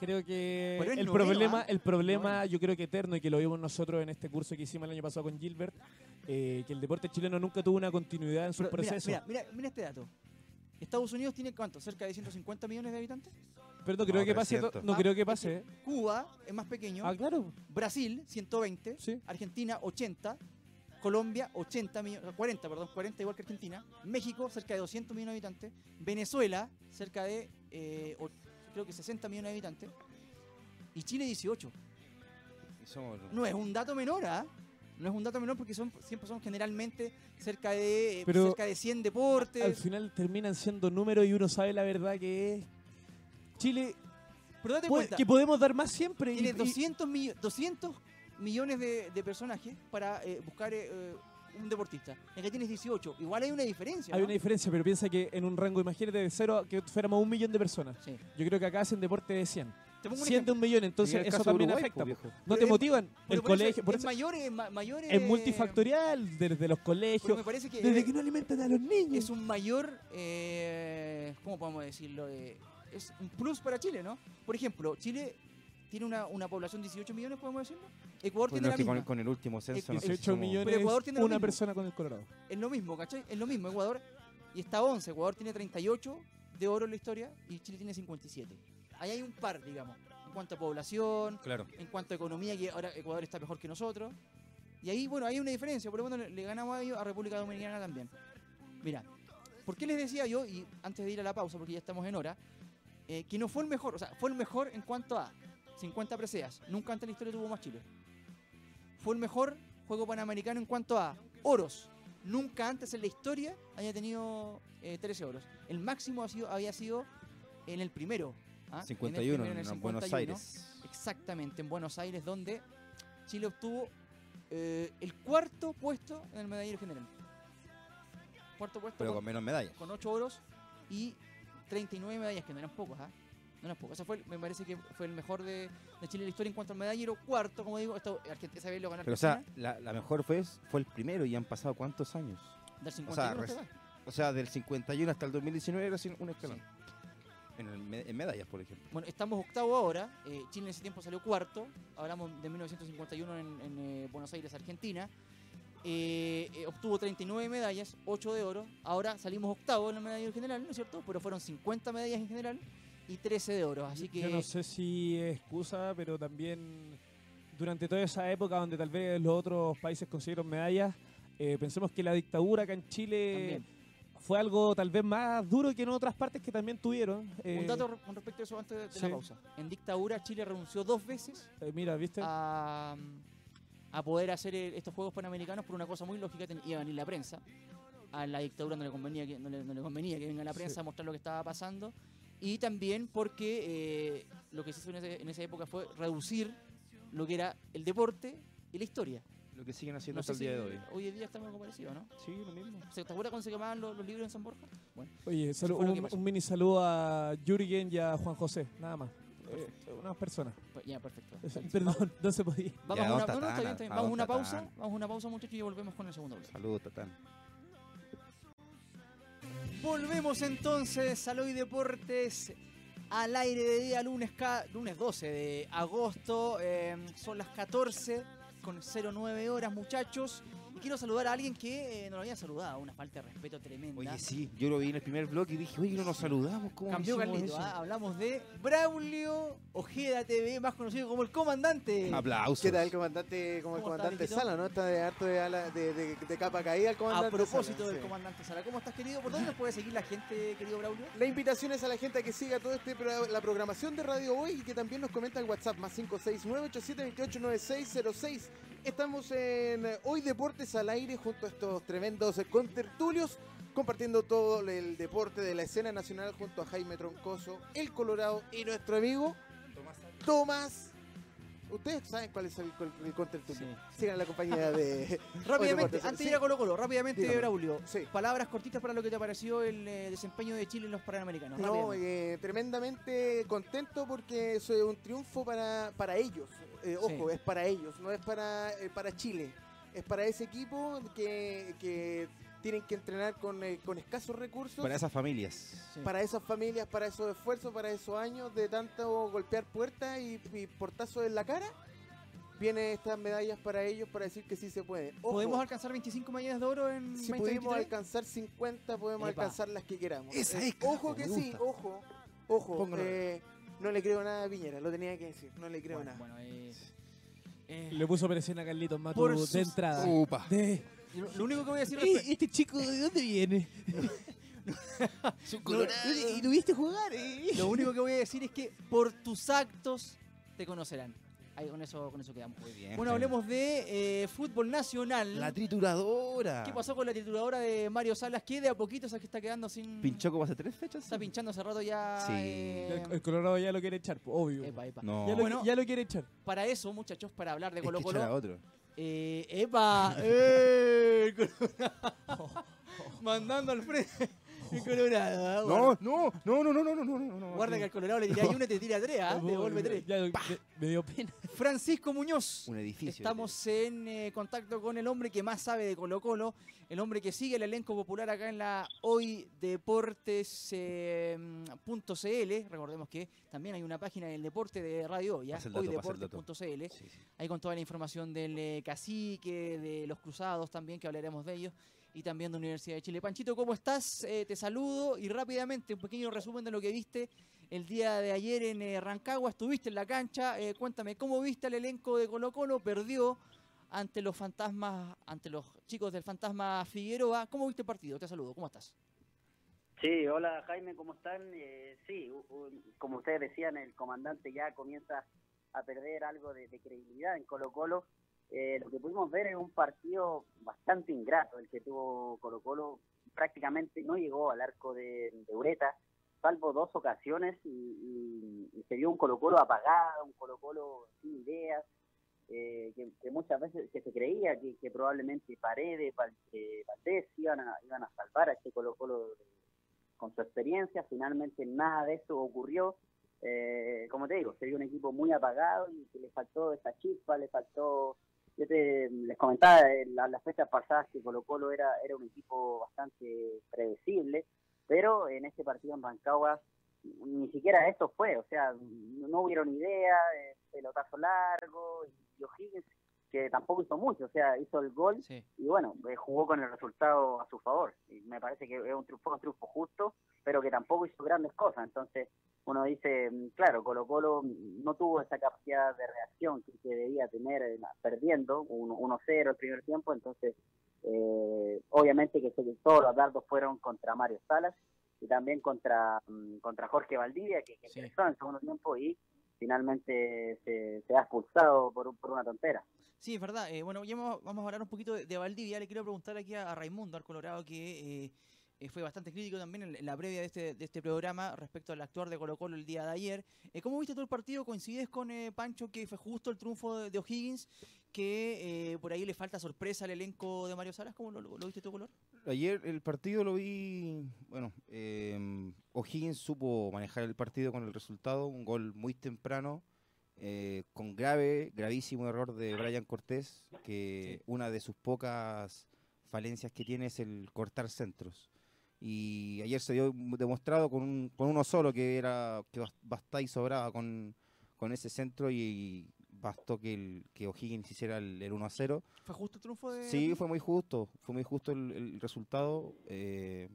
Creo que el noveno, problema, el problema yo creo que eterno y que lo vimos nosotros en este curso que hicimos el año pasado con Gilbert, eh, que el deporte chileno nunca tuvo una continuidad en sus Pero mira, procesos. mira, mira, mira este dato. Estados Unidos tiene cuánto? Cerca de 150 millones de habitantes. Pero no creo No, que pase, 300. no creo que es pase. ¿eh? Cuba es más pequeño. Ah, claro. Brasil 120. Sí. Argentina 80. Colombia 80 millones, 40, perdón, 40 igual que Argentina. México cerca de 200 millones de habitantes. Venezuela cerca de eh, o- creo que 60 millones de habitantes. Y Chile 18. Y somos- No es un dato menor, ¿ah? No es un dato menor porque son siempre son generalmente cerca de Pero cerca de 100 deportes. Al final terminan siendo números y uno sabe la verdad que es. Chile, Pero date puede- cuenta, que podemos dar más siempre. tiene y- 200, millo- 200 millones de, de personajes para eh, buscar eh, eh, un deportista. En que tienes 18. Igual hay una diferencia. hay ¿no? una diferencia, pero piensa que en un rango, imagínate, de cero que fuéramos un millón de personas. Sí. Yo creo que acá hacen deporte de 100. Te pongo un 100 de un millón, entonces eso también Uruguay, afecta. pues, viejo. No te es- motivan. Pero El colegio, por es eso- mayor, es ma- mayor, es multifactorial, desde los colegios, me parece que desde es, que no alimentan a los niños. es un mayor, eh, ¿cómo podemos decirlo? Eh, es un plus para Chile, ¿no? Por ejemplo, Chile tiene una, una población de 18 millones, podemos decirlo. Ecuador Bueno, tiene la que con, misma. con el último censo. no sé si 18 somos- millones, Pero Ecuador tiene una mismo. persona con el Colorado. Es lo mismo, ¿cachai? Es lo mismo, Ecuador. Y está 11. Ecuador tiene 38 de oro en la historia y Chile tiene 57. Ahí hay un par, digamos, en cuanto a población, Claro. en cuanto a economía, que ahora Ecuador está mejor que nosotros. Y ahí, bueno, hay una diferencia. Por lo menos le, le ganamos a ellos, a República Dominicana también. Mira, ¿por qué les decía yo, y antes de ir a la pausa, porque ya estamos en hora, eh, que no fue el mejor, o sea, fue el mejor en cuanto a 50 preseas. Nunca antes en la historia tuvo más Chile. Fue el mejor juego panamericano en cuanto a oros. Nunca antes en la historia haya tenido eh, 13 oros. El máximo ha sido, había sido en el primero. ¿ah? En el 51 primero, en, el en Buenos 51. Aires. Exactamente, en Buenos Aires, donde Chile obtuvo eh, el cuarto puesto en el medallero general. Cuarto puesto Pero con, con menos medallas. con ocho oros y 39 medallas, que no eran pocas, ¿ah? No eran pocas. Eso fue, me parece que fue el mejor de, de Chile en la historia en cuanto al medallero. Cuarto, como digo, esto, Argentina, esa vez lo ganó Pero o sea, Argentina, la, la mejor fue, fue el primero y han pasado cuántos años. del o sea, 51 hasta. O sea, del 51 hasta el 2019 era así un escalón. En, el en medallas, por ejemplo. Bueno, estamos octavo ahora. eh, Chile en ese tiempo salió cuarto. Hablamos de 1951 en, en, eh, Buenos Aires, Argentina. Eh, eh, obtuvo 39 medallas, 8 de oro. Ahora salimos octavo en la medalla general, ¿no es cierto? Pero fueron 50 medallas en general y 13 de oro. Así que Yo no sé si es excusa, pero también durante toda esa época donde tal vez los otros países consiguieron medallas, eh, pensemos que la dictadura acá en Chile también. fue algo tal vez más duro que en otras partes que también tuvieron. Eh, Un dato con respecto a eso antes de, de sí. la pausa. En dictadura Chile renunció dos veces eh, mira, ¿viste? a, a poder hacer eh, estos Juegos Panamericanos por una cosa muy lógica, iba a venir la prensa. A la dictadura no le convenía que, no le, no le convenía que venga la prensa Sí. a mostrar lo que estaba pasando. Y también porque eh, lo que se hizo en, ese- en esa época fue reducir lo que era el deporte y la historia. Lo que siguen haciendo No hasta el día si de hoy. hoy en día está algo parecido, ¿no? Sí, lo mismo. ¿Se te acuerdas cuando se quemaban los, los libros en San Borja? Bueno, Oye, un, un mini saludo a Jürgen y a Juan José, nada más. Eh, unas personas. pues ya, perfecto. Perdón, no se podía. Vamos a una, don no, no, está bien, Tatana, está bien. a Vamos a una pausa, vamos a una pausa muchachos y volvemos con el segundo bloque. Saludos, Tatán. Volvemos entonces a Hoy Deportes al aire de día lunes, ca- lunes 12 de agosto. eh, son las 14 con 09 horas muchachos. Y quiero saludar a alguien que eh, nos lo había saludado, una falta de respeto tremenda. Oye, sí, yo lo vi en el primer blog y dije, oye, no nos saludamos. ¿Cómo Cambió Carlito, eso? ¿ah? hablamos de Braulio Ojeda TV, más conocido como el comandante. Aplausos. ¿Qué tal, comandante? Como el ¿Cómo está, comandante? Sala, ¿no? Está de harto de, ala, de, de- de capa caída el A comandante propósito Sala, del sí. comandante Sala, ¿cómo estás querido? ¿Por dónde nos puede seguir la gente, querido Braulio? La invitación es a la gente a que siga toda este, la programación de Radio Hoy y que también nos comenta el WhatsApp más 569-8728-9606. Estamos en eh, Hoy Deportes al aire junto a estos tremendos contertulios, compartiendo todo el deporte de la escena nacional junto a Jaime Troncoso, el Colorado y nuestro amigo Tomás. Ustedes saben cuál es el, el contertulio. Sigan la compañía de. Rápidamente, antes de sí. ir a Colo Colo, rápidamente, Dígame. Braulio. Sí. Palabras cortitas para lo que te pareció el eh, desempeño de Chile en los Panamericanos. No, eh, tremendamente contento porque eso es un triunfo para, para ellos. Eh, ojo, Sí. es para ellos, no es para, eh, para Chile. Es para ese equipo que, que tienen que entrenar con, eh, con escasos recursos. Para esas familias. Sí. para esas familias, para esos esfuerzos, para esos años de tanto golpear puertas y, y portazos en la cara, vienen estas medallas para ellos para decir que sí se puede. Ojo, ¿Podemos alcanzar 25 medallas de oro en si 2023? pudimos alcanzar 50, podemos Epa. alcanzar las que queramos. Esa Eh, es, carajo, ojo que sí, ojo, ojo. Eh, no le creo nada a Piñera, lo tenía que decir, no le creo Bueno, nada. bueno, eh, eh, Le puso presión a Carlitos Matu Por de entrada. Upa. De, lo, lo único que voy a decir "Ey, respe- ¿Este chico de dónde viene? ¿Y tuviste jugar? eh?" lo único que voy a decir es que por tus actos te conocerán. Ahí con eso, con eso quedamos. Muy bien. Bueno, hablemos de eh, fútbol nacional. La trituradora. ¿Qué pasó con la trituradora de Mario Salas? Que de a poquito sabes que está quedando sin. ¿Pinchó como hace tres fechas? Está pinchando hace rato ya. Sí. eh, El, el Colorado ya lo quiere echar, obvio. epa, epa. No. Ya, lo, Bueno. ya lo quiere echar. Para eso, muchachos, para hablar de Es Colo Colo. otro. Eh, ¡Epa! ¡Eh! Colorado. Mandando al frente. El Colorado. ¿ah? No, no, no, no, no, no, no, no, no, no. Guarda que al Colorado le tiré ahí uno y te tira tres, ¿ah? Te devuelve tres. Ya, me, me dio pena. Francisco Muñoz. Un edificio. Estamos en eh, contacto con el hombre que más sabe de Colo Colo, el hombre que sigue el elenco popular acá en la Hoy Deportes eh. Recordemos que también hay una página del deporte de Radio Hoy, dato. hoydeportes.cl. Sí, sí. Ahí con toda la información del eh, cacique, de los cruzados también, que hablaremos de ellos, y también de Universidad de Chile. Panchito, ¿cómo estás? Eh, te saludo y rápidamente un pequeño resumen de lo que viste el día de ayer en eh, Rancagua. Estuviste en la cancha, eh, cuéntame, ¿cómo viste al elenco de Colo Colo? Perdió ante los fantasmas, ante los chicos del fantasma Figueroa. ¿Cómo viste el partido? Te saludo, ¿cómo estás? Sí, hola Jaime, ¿cómo están? Eh, sí, como ustedes decían, el comandante ya comienza a perder algo de credibilidad en Colo Colo. Eh, lo que pudimos ver es un partido bastante ingrato, el que tuvo Colo Colo. Prácticamente no llegó al arco de, Ureta, salvo dos ocasiones, y, se vio un Colo Colo apagado, un Colo Colo sin ideas, eh, que, muchas veces que se creía que, que probablemente Paredes, eh, Valdés iban a, iban a salvar a este Colo Colo con su experiencia. Finalmente nada de eso ocurrió. Eh, como te digo, se vio un equipo muy apagado y que le faltó esa chispa, le faltó... Yo te, les comentaba en la- las fechas pasadas que Colo Colo era, era un equipo bastante predecible, pero en este partido en Rancagua ni siquiera esto fue, o sea, no hubieron idea, eh, pelotazo largo, y O'Higgins que tampoco hizo mucho, o sea, hizo el gol Sí. y bueno, eh, jugó con el resultado a su favor. Y me parece que es un triunfo, un triunfo justo, pero que tampoco hizo grandes cosas. Entonces, uno dice, mm, claro, Colo Colo mm, no tuvo esa capacidad de reacción que, que debía tener eh, perdiendo 1 1-0 el primer tiempo, entonces eh, obviamente que todos los dardos fueron contra Mario Salas y también contra mm, contra Jorge Valdivia, que, que Sí. ingresó en el segundo tiempo y finalmente se, se ha expulsado por, por una tontera. Sí, es verdad. Eh, bueno, ya vamos, vamos a hablar un poquito de, de Valdivia. Le quiero preguntar aquí a, a Raimundo, al Colorado, que eh, eh, fue bastante crítico también en, la previa de este, de este programa respecto al actuar de Colo Colo el día de ayer. Eh, ¿Cómo viste todo el partido? ¿Coincides con eh, Pancho que fue justo el triunfo de, de O'Higgins? Que eh, por ahí le falta sorpresa al elenco de Mario Salas. ¿Cómo lo, lo viste tu color? Ayer el partido lo vi, bueno, eh, O'Higgins supo manejar el partido con el resultado, un gol muy temprano, con grave, gravísimo error de Brian Cortés, que Sí. una de sus pocas falencias que tiene es el cortar centros. Y ayer se dio demostrado con, un- con uno solo que era que bas- bastaba y sobraba con, con ese centro y bastó que, el, que O'Higgins hiciera el, el 1 a 0. ¿Fue justo el triunfo de.? Sí, fue muy justo, fue muy justo el, el resultado. eh,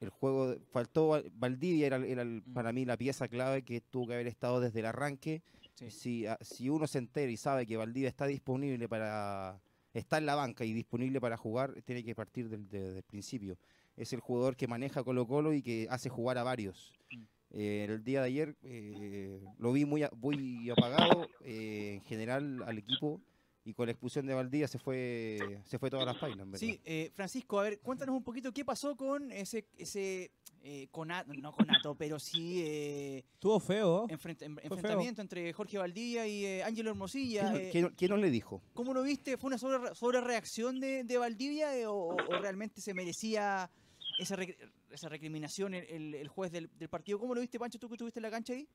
el juego, de- faltó Val- Valdivia, era, Mm. para mí la pieza clave que tuvo que haber estado desde el arranque. Sí. Si, a- si uno se entera y sabe que Valdivia está disponible para, está en la banca y disponible para jugar, tiene que partir del, de- del principio. Es el jugador que maneja Colo Colo y que hace jugar a varios. Mm. Eh, el día de ayer eh, lo vi muy, a- muy apagado eh, en general al equipo y con la expulsión de Valdivia se fue se fue todas las verdad. Sí, eh, Francisco, a ver, cuéntanos un poquito qué pasó con ese, ese eh, conato, no conato, pero sí eh, Estuvo feo. enfrent- en- feo. enfrentamiento entre Jorge Valdivia y eh, Ángelo Hermosilla. ¿Quién, eh, quién- quién nos le dijo? ¿Cómo lo viste? ¿Fue una sobre, sobre reacción de, de Valdivia eh, o, o realmente se merecía esa, rec- esa recriminación el, el- juez del, del partido? ¿Cómo lo viste, Pancho, tú que estuviste en la cancha ahí?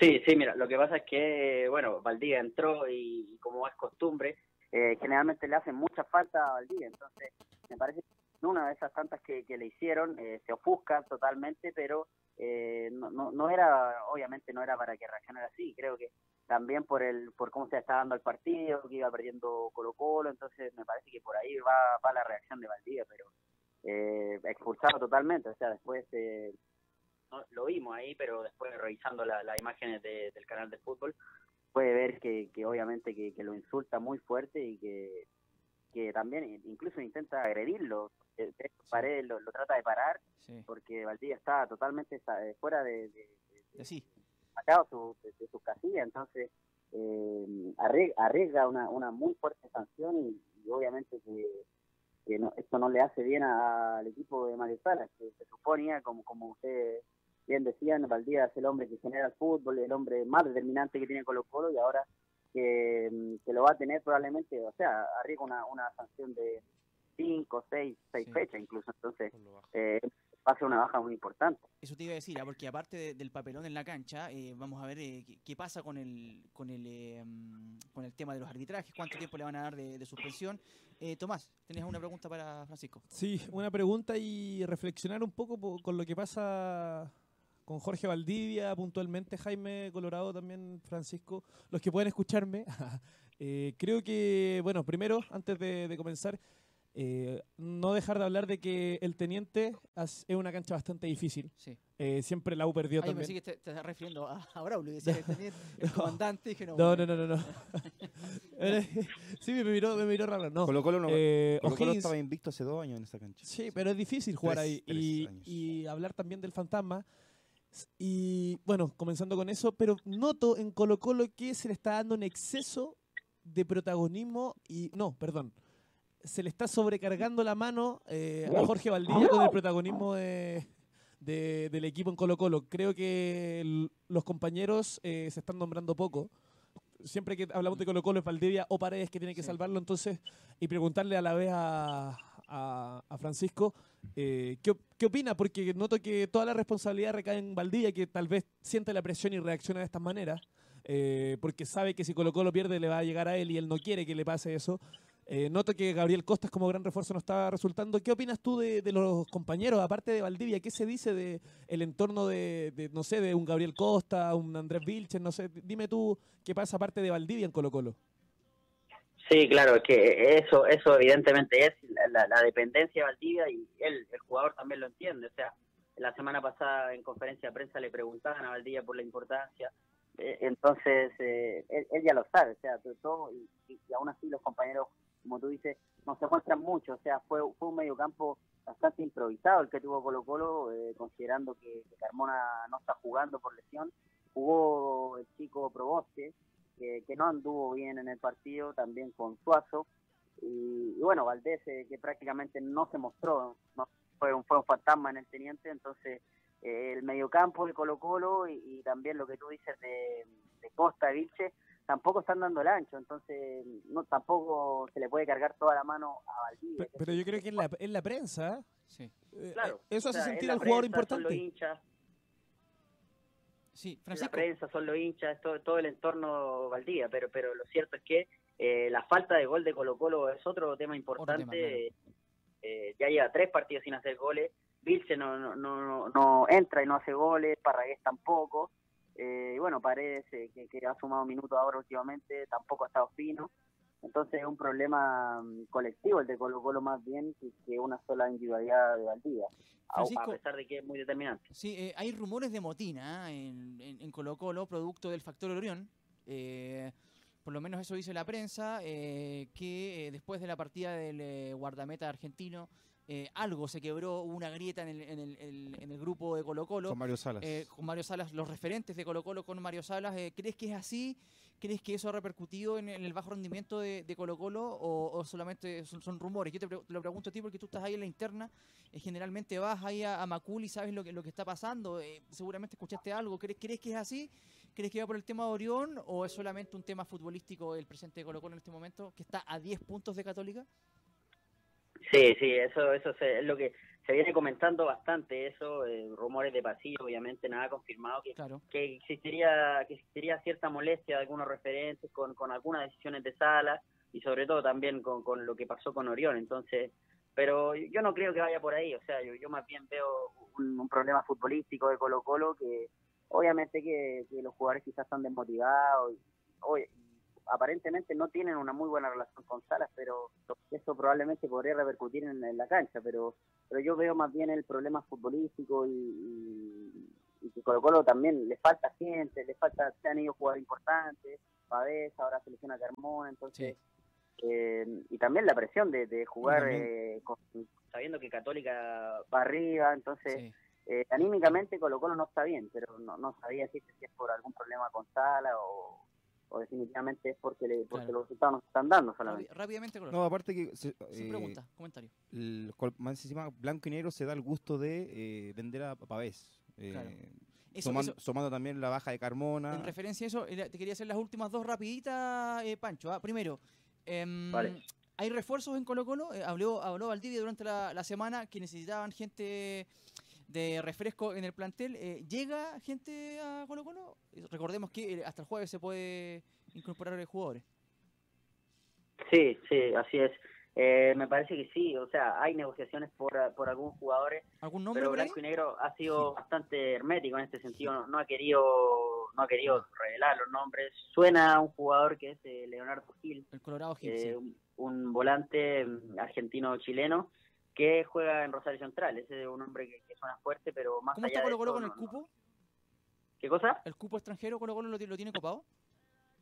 Sí, sí, mira, lo que pasa es que, bueno, Valdivia entró y, y como es costumbre, eh, generalmente le hacen mucha falta a Valdivia, entonces me parece que una de esas tantas que, que le hicieron eh, se ofusca totalmente, pero eh, no, no, no era, obviamente no era para que reaccionara así, creo que también por el por cómo se está dando el partido, que iba perdiendo Colo Colo, entonces me parece que por ahí va, va la reacción de Valdivia, pero eh, expulsado totalmente, o sea, después... Eh, no, lo vimos ahí, pero después revisando la- las imágenes de- del canal de fútbol, puede ver que, que obviamente que, que lo insulta muy fuerte y que, que también incluso intenta agredirlo. De- de Paredes lo, lo trata de parar Sí. porque Valdivia está totalmente eh, fuera de, Sí. sacado su, de, su casilla, entonces eh, arrie- arriesga una, una muy fuerte sanción y, y obviamente que, que no, esto no le hace bien a- al equipo de Mario Salas, que se suponía, como, como ustedes bien decían, Valdivia es el hombre que genera el fútbol, el hombre más determinante que tiene Colo Colo y ahora que, mm, que lo va a tener probablemente, o sea, arriesga una, una sanción de cinco, seis, seis Sí. fechas incluso, entonces eh, va a ser una baja muy importante. Eso te iba a decir, ah, porque aparte de- del papelón en la cancha, eh, vamos a ver eh, qué, qué pasa con el con el eh, mm, con el tema de los arbitrajes, cuánto tiempo le van a dar de, de suspensión. Eh, Tomás, ¿tenías una pregunta para Francisco? Sí, una pregunta y reflexionar un poco po- con lo que pasa con Jorge Valdivia, puntualmente Jaime Colorado, también Francisco, los que pueden escucharme. Eh, creo que, bueno, primero, antes de, de comenzar, eh, no dejar de hablar de que el Teniente es una cancha bastante difícil. Sí. Eh, siempre la U perdió Ahí me también. sigue, te, te estás refiriendo a, a Braulio, decía que tenía el No. comandante, dije no. No, no, no, no. no. sí, me miró, me miró raro. No. Colo Colo, no, Eh, Colo Colo estaba invicto hace dos años en esa cancha. Sí, pero es difícil jugar Tres- ahí. tres Y, y hablar también del fantasma. Y bueno, comenzando con eso, pero noto en Colo Colo que se le está dando un exceso de protagonismo y... No, perdón. Se le está sobrecargando la mano eh, a Jorge Valdivia con el protagonismo de, de- del equipo en Colo Colo. Creo que el- los compañeros eh, se están nombrando poco. Siempre que hablamos de Colo Colo es Valdivia o Paredes que tiene que Sí. salvarlo, entonces, y preguntarle a la vez a, a- a Francisco. Eh, ¿qué, ¿Qué opina? Porque noto que toda la responsabilidad recae en Valdivia, que tal vez siente la presión y reacciona de estas maneras, eh, porque sabe que si Colo Colo pierde le va a llegar a él y él no quiere que le pase eso. Eh, noto que Gabriel Costas como gran refuerzo no está resultando. ¿Qué opinas tú de, de los compañeros, aparte de Valdivia? ¿Qué se dice de el entorno de, no sé, de un Gabriel Costa, un Andrés Vilches? No sé, dime tú qué pasa aparte de Valdivia en Colo Colo. Sí, claro, que eso, eso evidentemente es la, la- dependencia de Valdivia y él, el jugador también lo entiende. O sea, la semana pasada en conferencia de prensa le preguntaban a Valdivia por la importancia. Eh, entonces, eh, él, él ya lo sabe, o sea, todo- y- y aún así los compañeros, como tú dices, no se muestran mucho. O sea, fue, fue un mediocampo bastante improvisado el que tuvo Colo Colo, eh, considerando que, que Carmona no está jugando por lesión. Jugó el chico Proboste, que, que no anduvo bien en el partido, también con Suazo. Y, y bueno, Valdés, eh, que prácticamente no se mostró, no, fue, un, fue un fantasma en el teniente, entonces eh, el mediocampo de Colo Colo y, y también lo que tú dices de, de Costa, Vilche, tampoco están dando el ancho, entonces no tampoco se le puede cargar toda la mano a Valdivia. Pero, yo creo que en la, en la prensa Sí. eh, Claro, eso o hace sea, sentir en la al jugador prensa son los importante. hinchas, Sí, la Francisco. prensa, son los hinchas, todo, todo el entorno Valdivia, pero pero lo cierto es que eh, la falta de gol de Colo Colo es otro tema importante. Eh, ya lleva tres partidos sin hacer goles. Vilche no, no, no, no entra y no hace goles, Parragués tampoco. Eh, y bueno, Paredes, eh, que, que ha sumado minutos ahora últimamente, tampoco ha estado fino. Entonces es un problema mm, colectivo el de Colo Colo más bien que, una sola individualidad de Valdivia, a, Francisco. a pesar de que es muy determinante. Sí, eh, hay rumores de motina ¿ah? en, en, en Colo Colo, producto del factor Orión. Eh, por lo menos eso dice la prensa, eh, que eh, después de la partida del eh, guardameta argentino, eh, algo se quebró, hubo una grieta en el, en el, el- en el grupo de Colo Colo. Con Mario Salas. eh, con Mario Salas, los referentes de Colo Colo con Mario Salas. eh, ¿Crees que es así? ¿Crees que eso ha repercutido en, en el bajo rendimiento de, de Colo Colo o, o solamente son, son rumores? Yo te, te lo pregunto a ti porque tú estás ahí en la interna, eh, generalmente vas ahí a, a Macul y sabes lo que, lo que está pasando, eh, seguramente escuchaste algo, ¿Crees, ¿crees que es así? ¿Crees que va por el tema de Orión o es solamente un tema futbolístico el presente de Colo Colo en este momento, que está a 10 puntos de Católica? Sí, sí, eso, eso se- es lo que se viene comentando bastante, eso, eh, rumores de pasillo, obviamente nada confirmado, que, Claro. que existiría que existiría cierta molestia de algunos referentes con, con algunas decisiones de sala y sobre todo también con, con lo que pasó con Orión, entonces, pero yo no creo que vaya por ahí, o sea, yo, yo más bien veo un, un problema futbolístico de Colo Colo que obviamente que, que los jugadores quizás están desmotivados y, aparentemente no tienen una muy buena relación con Salas, pero eso probablemente podría repercutir en, en la cancha, pero pero yo veo más bien el problema futbolístico y, y, y que Colo Colo también le falta gente, le falta, se han ido jugadores importantes, Pavés, ahora selecciona Carmona, entonces, eh, y también la presión de, de jugar eh, con- sabiendo que Católica va arriba, entonces Sí. eh, anímicamente Colo Colo no está bien, pero no, no sabía decirte si es por algún problema con Sala o, o definitivamente es porque, le, porque Claro. los resultados no se están dando solamente. rápidamente, Color. No, aparte que se- Sin eh, pregunta, comentario. el col- más encima Blanco y Negro se da el gusto de eh, vender a Pavés. eh, Claro. Eso- tomando, eso- tomando también la baja de Carmona. En referencia a eso, te quería hacer las últimas dos rapiditas, eh, Pancho. ah. Primero, em, Vale. ¿hay refuerzos en Colo Colo? Eh, habló, habló Valdivia durante la, la semana que necesitaban gente de refresco en el plantel. Eh, ¿Llega gente a Colo Colo? Recordemos que eh, hasta el jueves se puede incorporar jugadores. Sí, sí, así es. Eh, me parece que sí, o sea, hay negociaciones por, por algunos jugadores, ¿Algún nombre pero? Blanco y Negro ha sido bastante hermético en este sentido, no, no ha querido no ha querido revelar los nombres. Suena a un jugador que es eh, Leonardo Gil, El Colorado Gil, eh, sí. un, un volante mm, argentino-chileno que juega en Rosario Central. Ese es un hombre que, que suena fuerte, pero más ¿Cómo allá está Colo Colo con el no- cupo? ¿Qué cosa? ¿El cupo extranjero Colo Colo lo, ti- lo tiene copado?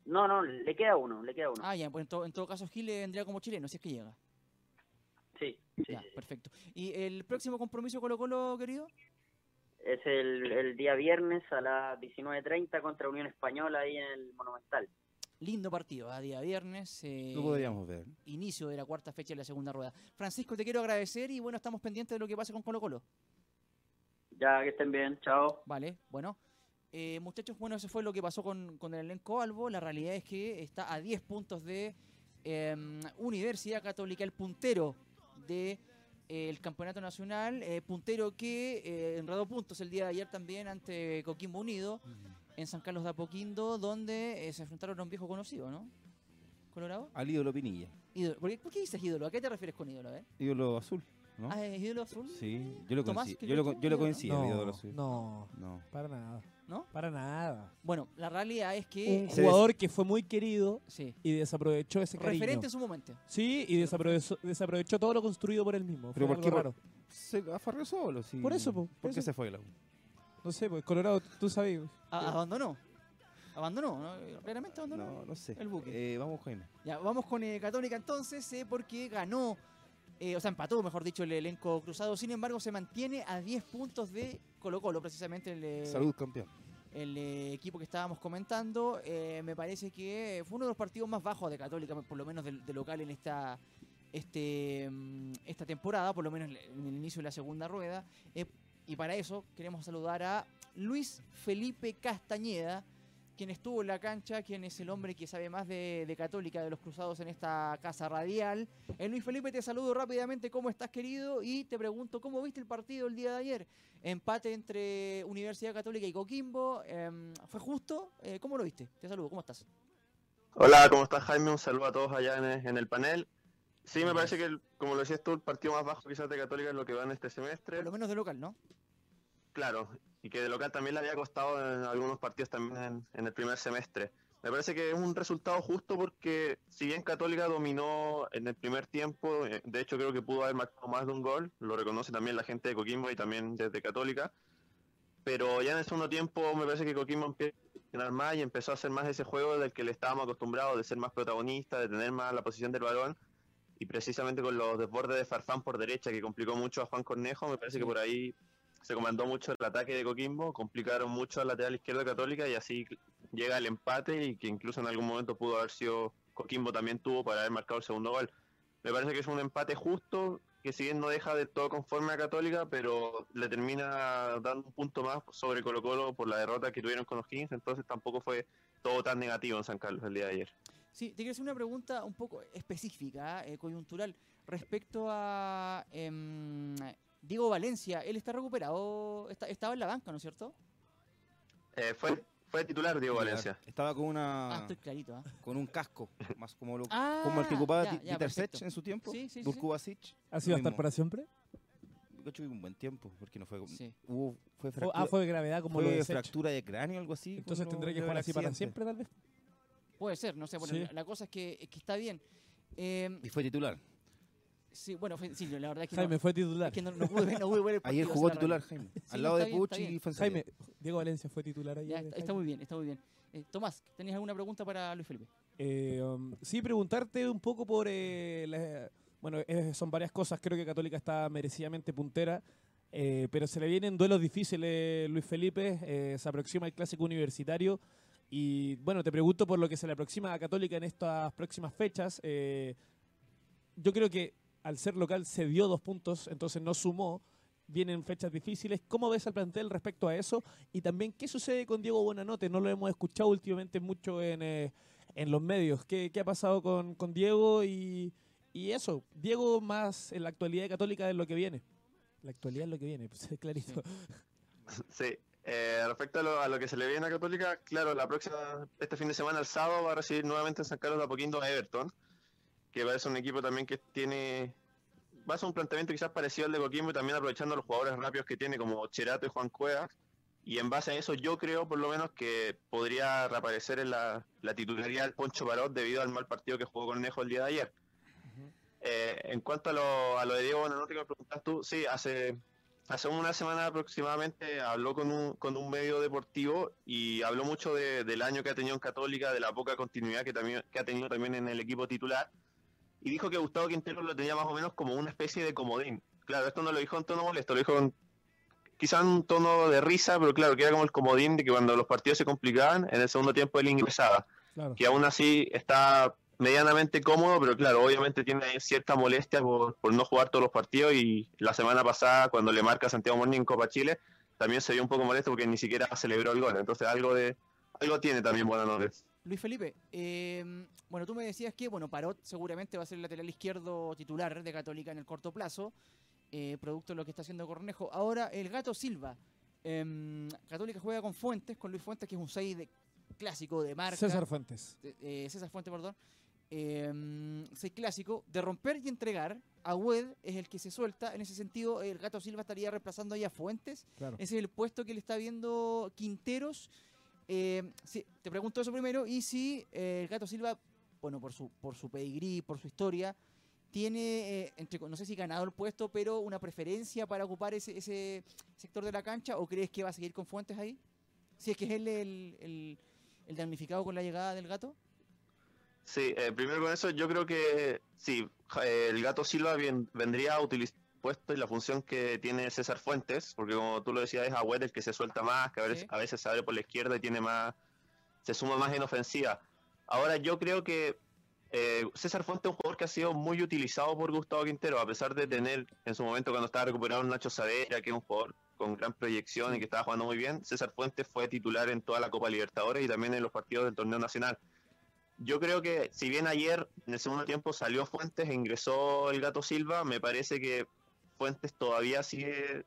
No, no, le queda uno, le queda uno. Ah, ya, pues en, to- en todo caso Gil le vendría como chileno, si es que llega. Sí, sí, Ya, sí, sí. perfecto. ¿Y el próximo compromiso Colo Colo, querido? Es el, el día viernes a las 19.30 contra Unión Española ahí en el Monumental. Lindo partido, a día viernes. eh, Lo podríamos ver. inicio de la cuarta fecha de la segunda rueda. Francisco, te quiero agradecer y bueno, estamos pendientes de lo que pase con Colo Colo. Ya que estén bien, chao. Vale, bueno. Eh, muchachos, bueno, eso fue lo que pasó con, con el elenco Albo. La realidad es que está a 10 puntos de em, Universidad Católica, el puntero de eh, el campeonato nacional, eh, puntero que eh, enredó puntos el día de ayer también ante Coquimbo Unido en San Carlos de Apoquindo, donde eh, se enfrentaron a un viejo conocido, ¿no? ¿Colorado? Al ídolo Pinilla. Ídolo. ¿Por qué, por qué dices ídolo? ¿A qué te refieres con ídolo? Ver? Ídolo azul, ¿no? Ah, ¿es ídolo azul? Sí, yo lo Tomás, conocí. ¿qué Yo lo, yo lo el ídolo azul. no, No. para nada. ¿No? Para nada. Bueno, la realidad es que... Un jugador que fue muy querido Sí. y desaprovechó ese cariño. Referente en su momento. Sí, y desaprovechó, desaprovechó todo lo construido por él mismo. Pero Fue ¿por qué? raro. Se afarrió solo, sí. Por eso, po, por ¿Por qué se fue la U? No sé, pues Colorado, tú sabes. A- abandonó. Abandonó, ¿no? Claramente abandonó. No, no sé. El buque. Eh, vamos, Jaime. Ya, vamos con eh, Católica entonces, eh, porque ganó, eh, o sea, empató, mejor dicho, el elenco cruzado. Sin embargo, se mantiene a 10 puntos de Colo Colo, precisamente el, eh, Salud, campeón. el equipo que estábamos comentando. Me parece que fue uno de los partidos más bajos de Católica, por lo menos de, de local en esta este mm, esta temporada, por lo menos en el inicio de la segunda rueda. Eh, y para eso queremos saludar a Luis Felipe Castañeda, quien estuvo en la cancha, quien es el hombre que sabe más de, Católica, de los cruzados en esta casa radial. Eh, Luis Felipe, te saludo rápidamente, ¿cómo estás querido? Y te pregunto, ¿cómo viste el partido el día de ayer? Empate entre Universidad Católica y Coquimbo, em, ¿fue justo? Eh, ¿Cómo lo viste? Te saludo, ¿cómo estás? Hola, ¿cómo estás Jaime? Un saludo a todos allá en el panel. Sí, me parece que, el- como lo decías tú, el partido más bajo quizás de Católica es lo que va en este semestre. Por lo menos de local, ¿no? Claro, y que de local también le había costado en algunos partidos también en, en el primer semestre. Me parece que es un resultado justo porque si bien Católica dominó en el primer tiempo, eh, de hecho creo que pudo haber marcado más de un gol, lo reconoce también la gente de Coquimbo y también desde Católica, pero ya en el segundo tiempo me parece que Coquimbo empieza a ganar más y empezó a hacer más ese juego del que le estábamos acostumbrados, de ser más protagonista, de tener más la posición del balón, y precisamente con los desbordes de Farfán por derecha que complicó mucho a Juan Cornejo, me parece que por ahí se comandó mucho el ataque de Coquimbo, complicaron mucho al lateral izquierdo de Católica y así llega el empate y que incluso en algún momento pudo haber sido Coquimbo también tuvo para haber marcado el segundo gol. Me parece que es un empate justo, que si bien no deja del todo conforme a Católica, pero le termina dando un punto más sobre Colo Colo por la derrota que tuvieron con los Kings, entonces tampoco fue todo tan negativo en San Carlos el día de ayer. Sí, te quiero hacer una pregunta un poco específica, eh, coyuntural, respecto a em, Diego Valencia. Él está recuperado, está- estaba en la banca, ¿no es cierto? Eh, fue, fue titular Diego Valencia. Estaba con Ah, una estoy clarito. ¿ah? con un casco, más como lo Ah, como el que ocupaba Dieter Sech en su tiempo. Sí, sí, sí. ¿Así va a estar mismo. para siempre? Que un buen tiempo, porque no fue Sí. hubo fue Fue- fractura, ah, fue de gravedad como fue lo de fractura de cráneo o algo así. Entonces tendré que jugar así para siempre, tal vez. Puede ser, no sé. Bueno, Sí. la, cosa es que, que está bien. Em, Y fue titular. sí, bueno, fue- sí, la verdad es que, Jaime no, fue titular. es que no, no pude no pude ver el partido. Ayer jugó es la titular. Jaime, Sí, al lado de bien, Puch y. Fonseca. Jaime, Diego Valencia fue titular ayer. Ya, está, está muy bien, está muy bien. Eh, Tomás, ¿tenías alguna pregunta para Luis Felipe? Eh, um, sí, preguntarte un poco por... eh, la- bueno, eh, son varias cosas. Creo que Católica está merecidamente puntera. eh, pero se le vienen duelos difíciles, Luis Felipe. eh, se aproxima el clásico universitario. Y bueno, te pregunto por lo que se le aproxima a Católica en estas próximas fechas. eh, yo creo que al ser local se dio dos puntos, entonces no sumó. Vienen fechas difíciles. ¿Cómo ves al plantel respecto a eso? Y también, ¿qué sucede con Diego Buenanote? No lo hemos escuchado últimamente mucho en, eh, en los medios. ¿Qué, qué ha pasado con, con Diego? Y, y eso, Diego más en la actualidad católica es lo que viene. La actualidad es lo que viene, pues clarito. Sí, eh, respecto a lo, a lo que se le viene a Católica, claro, la próxima, este fin de semana, el sábado, va a recibir nuevamente en San Carlos de Apoquindo a Everton, que va a ser un equipo también que tiene, va a ser un planteamiento quizás parecido al de Coquimbo y también aprovechando los jugadores rápidos que tiene como Cherato y Juan Cuevas, y en base a eso yo creo por lo menos que podría reaparecer en la, la titularidad del Poncho Parot debido al mal partido que jugó con Nejo el día de ayer. Eh, en cuanto a lo, a lo de Diego Bonanote que me preguntas tú, sí, hace hace una semana aproximadamente habló con un, con un medio deportivo y habló mucho de- del año que ha tenido en Católica, de la poca continuidad que, también, que ha tenido también en el equipo titular y dijo que Gustavo Quintero lo tenía más o menos como una especie de comodín. Claro, esto no lo dijo en tono molesto, lo dijo con quizá en un tono de risa, pero claro, que era como el comodín de que cuando los partidos se complicaban, en el segundo tiempo él ingresaba Claro. que aún así está medianamente cómodo, pero claro, obviamente tiene cierta molestia por, por no jugar todos los partidos y la semana pasada cuando le marca a Santiago Morning en Copa Chile, también se vio un poco molesto porque ni siquiera celebró el gol, entonces algo de algo tiene también buena noches. Luis Felipe, eh, bueno, tú me decías que, bueno, Parot seguramente va a ser el lateral izquierdo titular de Católica en el corto plazo. eh, producto de lo que está haciendo Cornejo. Ahora, el Gato Silva. Em, Católica juega con Fuentes, con Luis Fuentes, que es un 6 de, clásico de marca. César Fuentes. eh, César Fuentes, perdón. Eh, 6 clásico. De romper y entregar, a Wed es el que se suelta. En ese sentido, el Gato Silva estaría reemplazando ahí a Fuentes. Claro. Ese es el puesto que le está viendo Quinteros. Eh, sí, te pregunto eso primero. Y si eh, el Gato Silva, bueno, por su, por su pedigrí, por su historia, tiene, eh, entre, no sé si ganado el puesto, pero una preferencia para ocupar ese, ese sector de la cancha, o crees que va a seguir con Fuentes ahí? Si es que es él el, el, el damnificado con la llegada del gato. Sí, eh, primero con eso, yo creo que sí, eh, el gato Silva bien- vendría a utilizar el puesto y la función que tiene César Fuentes, porque como tú lo decías, es Agüed el que se suelta más, que a veces, Sí. a veces se abre por la izquierda y tiene más, se suma más en ofensiva. Ahora yo creo que eh, César Fuentes es un jugador que ha sido muy utilizado por Gustavo Quintero, a pesar de tener en su momento cuando estaba recuperado Nacho Saavedra, que es un jugador con gran proyección y que estaba jugando muy bien, César Fuentes fue titular en toda la Copa Libertadores y también en los partidos del torneo nacional. Yo creo que si bien ayer en el segundo tiempo salió Fuentes e ingresó el Gato Silva, me parece que Fuentes todavía sigue